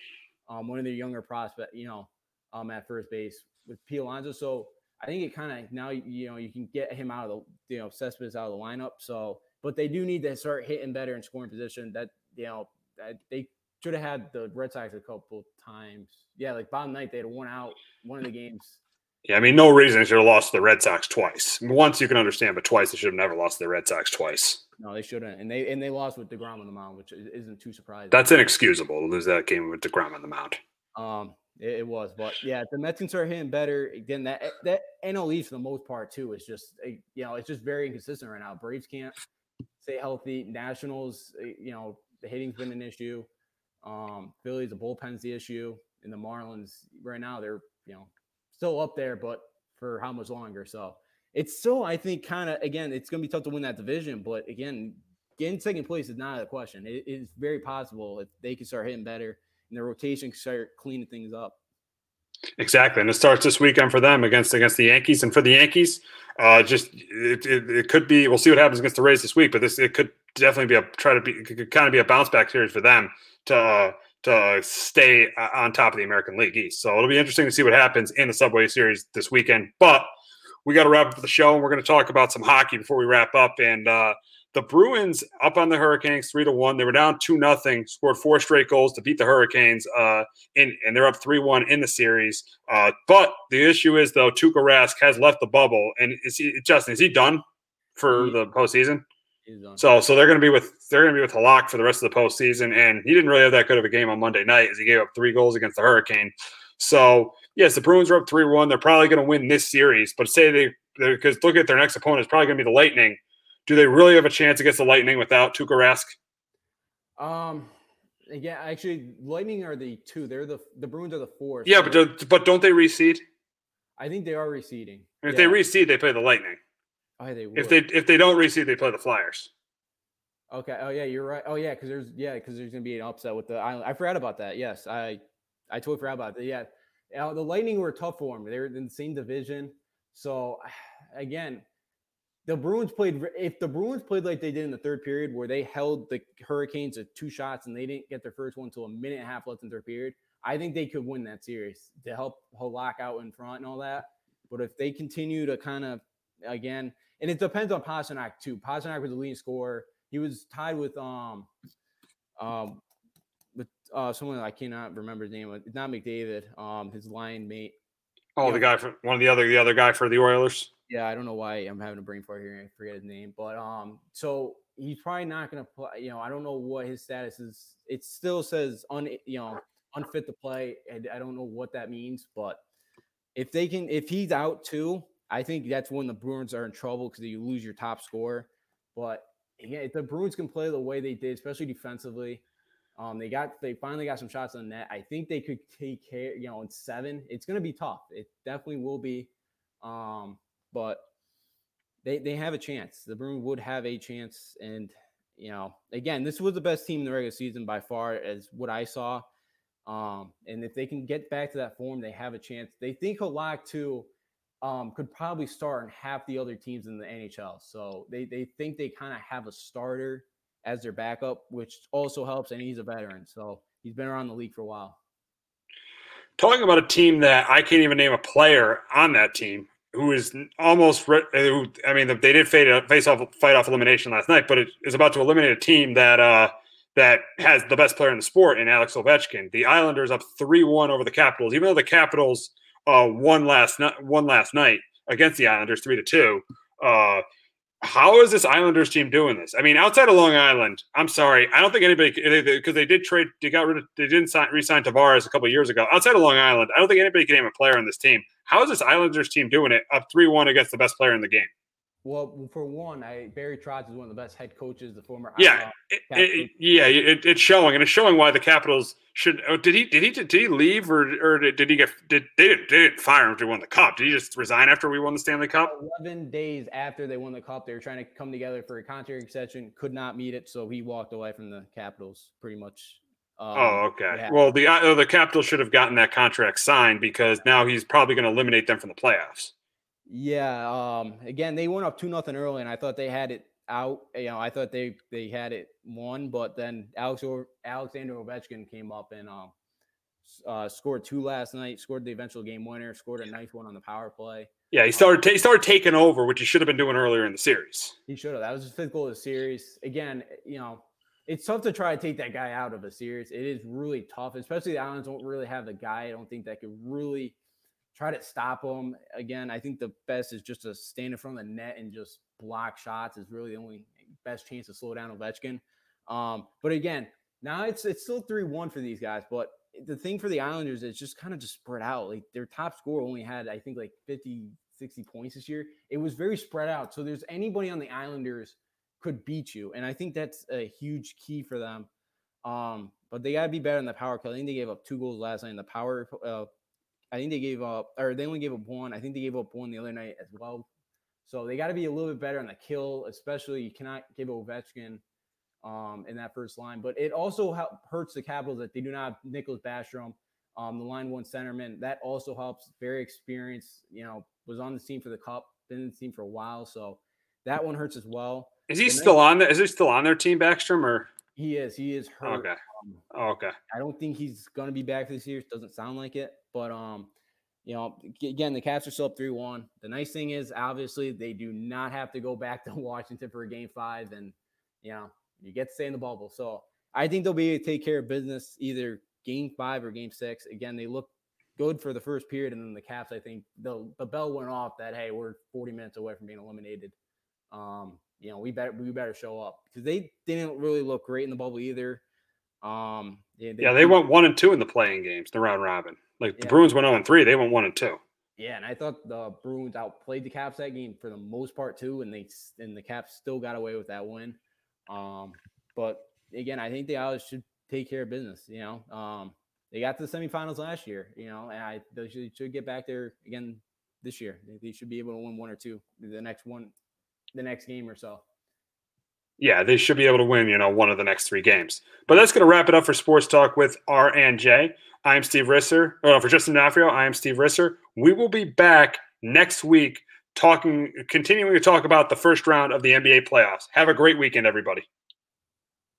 Um, one of their younger prospect, you know, um, at first base with P. Alonso. So I think it kind of now, you know, you can get him out of the, you know, Cespedes out of the lineup. So but they do need to start hitting better in scoring position. That you know that they should have had the Red Sox a couple times. Yeah, like bottom night they had one out one of the games. Yeah, I mean, no reason they should have lost the Red Sox twice. Once you can understand, but twice they should have never lost the Red Sox twice. No, they shouldn't, and they and they lost with Degrom on the mound, which isn't too surprising. That's inexcusable to lose that game with Degrom on the mound. Um, it, it, was, but yeah, the Mets can start hitting better. Again, that that NL East for the most part too is just eh, you know it's just very inconsistent right now. Braves can't stay healthy. Nationals, eh, you know, the hitting's been an issue. Um, Phillies, the bullpen's the issue, and the Marlins right now they're you know still up there, but for how much longer? So it's still, I think, kind of again, it's going to be tough to win that division. But again, getting second place is not a question. It is very possible if they can start hitting better and their rotation can start cleaning things up. Exactly, and it starts this weekend for them against against the Yankees. And for the Yankees, uh, just it, it, it, could be. We'll see what happens against the Rays this week, but this it could definitely be a try to be could kind of be a bounce back series for them to uh, to stay uh, on top of the American League East. So it'll be interesting to see what happens in the Subway Series this weekend. But we got to wrap up the show, and we're going to talk about some hockey before we wrap up. And uh, the Bruins up on the Hurricanes three to one. They were down two nothing, scored four straight goals to beat the Hurricanes, uh, in, and they're up three one in the series. Uh, but the issue is though, Tuukka Rask has left the bubble, and is he Justin? Is he done for the postseason? So, so they're going to be with they're going to be with Halak for the rest of the postseason, and he didn't really have that good of a game on Monday night as he gave up three goals against the Hurricane. So, yes, the Bruins are up three one. They're probably going to win this series, but say they because look at their next opponent is probably going to be the Lightning. Do they really have a chance against the Lightning without Tuukka Rask? Um, yeah, actually, Lightning are the two. They're the the Bruins are the four. Yeah, but do, but don't they reseed? I think they are reseeding. And if yeah. they reseed, they play the Lightning. Oh, they would. If they if they don't reseed, they play the Flyers. Okay. Oh yeah, you're right. Oh yeah, because there's yeah, because there's gonna be an upset with the island. I forgot about that. Yes, I I totally forgot about that. Yeah, uh, the Lightning were tough for them. They're in the same division. So [sighs] again, the Bruins played. If the Bruins played like they did in the third period, where they held the Hurricanes to two shots and they didn't get their first one until a minute and a half left in third period, I think they could win that series to help Halak out in front and all that. But if they continue to kind of again, and it depends on Pastrnak too. Pastrnak was the leading scorer. He was tied with um um with uh someone I cannot remember his name. It's not McDavid. Um, his line mate. Oh, the guy for one of the other the other guy for the Oilers. Yeah, I don't know why I'm having a brain fart here. I forget his name, but um, so he's probably not going to play. You know, I don't know what his status is. It still says un, you know, unfit to play, and I don't know what that means. But if they can, if he's out too, I think that's when the Bruins are in trouble because you lose your top scorer. But yeah, if the Bruins can play the way they did, especially defensively, um, they got they finally got some shots on net. I think they could take care. You know, in seven, it's going to be tough. It definitely will be. Um, but they they have a chance. The Bruins would have a chance, and you know, again, this was the best team in the regular season by far, as what I saw. Um, and if they can get back to that form, they have a chance. They think Halak too um, could probably start in half the other teams in the NHL. So they they think they kind of have a starter as their backup, which also helps. And he's a veteran, so he's been around the league for a while. Talking about a team that I can't even name a player on that team who is almost who, I mean they did face off fight off elimination last night, but it is about to eliminate a team that uh, that has the best player in the sport in Alex Ovechkin. The Islanders up three one over the Capitals, even though the Capitals uh, won last night one last night against the Islanders three to two. Uh, how is this Islanders team doing this? I mean, outside of Long Island, I'm sorry, I don't think anybody because they did trade, they got rid of, they didn't sign, re-sign Tavares a couple years ago. Outside of Long Island, I don't think anybody can name a player on this team. How is this Islanders team doing it up three one against the best player in the game? Well, for one, I, Barry Trotz is one of the best head coaches. The former yeah, it, it, yeah, it, it's showing, and it's showing why the Capitals should. Oh, did he did he did he leave or or did he get did they didn't, they didn't fire him after he won the cup? Did he just resign after we won the Stanley Cup? Eleven days after they won the cup, they were trying to come together for a contract extension, could not meet it, so he walked away from the Capitals. Pretty much. Um, oh, okay. Well, the uh, the Capitals should have gotten that contract signed because now he's probably going to eliminate them from the playoffs. Yeah. Um, again, they went up two nothing early, and I thought they had it out. You know, I thought they they had it won, but then Alex or Alexander Ovechkin came up and um, uh, scored two last night. Scored the eventual game winner. Scored a nice one on the power play. Yeah, he started. he started taking over, which he should have been doing earlier in the series. He should have. That was his fifth goal of the series. Again, you know, it's tough to try to take that guy out of a series. It is really tough, especially the Islands don't really have a guy. I don't think that could really try to stop them. Again, I think the best is just to stand in front of the net and just block shots is really the only best chance to slow down Ovechkin. Um, but again, now it's it's still three one for these guys. But the thing for the Islanders is just kind of just spread out. Like their top scorer only had, I think, like 50, 60 points this year. It was very spread out. So there's anybody on the Islanders could beat you. And I think that's a huge key for them. Um, but they got to be better in the power because I think they gave up two goals last night in the power. Uh, I think they gave up, or they only gave up one. I think they gave up one the other night as well. So they got to be a little bit better on the kill, especially you cannot give Ovechkin um, in that first line. But it also help, hurts the Capitals that they do not have Nicklas Backstrom, um, the line one centerman. That also helps. Very experienced, you know, was on the team for the Cup, been in the team for a while. So that one hurts as well. Is he still on there? Is he still on their team, Backstrom, or he is? He is hurt. Okay. Um, okay. I don't think he's going to be back this year. Doesn't sound like it, but um, you know, again, the Caps are still up three one. The nice thing is, obviously, they do not have to go back [laughs] to Washington for a game five, and you know, you get to stay in the bubble. So I think they'll be able to take care of business either game five or game six. Again, they look good for the first period, and then the Caps, I think the the bell went off that hey, we're 40 minutes away from being eliminated. Um, you know, we better we better show up because they didn't really look great in the bubble either. Um, they, they yeah, they went one and two in the play-in games, the round robin. Like the Bruins went on and three, they went one and two. Yeah, and I thought the Bruins outplayed the Caps that game for the most part too, and they and the Caps still got away with that win. Um, but again, I think the Islanders should take care of business. You know, um, they got to the semifinals last year. You know, and I they should, should get back there again this year. They should be able to win one or two the next one the next game or so. Yeah, they should be able to win, you know, one of the next three games. But that's going to wrap it up for Sports Talk with R and J. I am Steve Risser. Oh, for Justin D'Onofrio, I am Steve Risser. We will be back next week talking, continuing to talk about the first round of the NBA playoffs. Have a great weekend, everybody.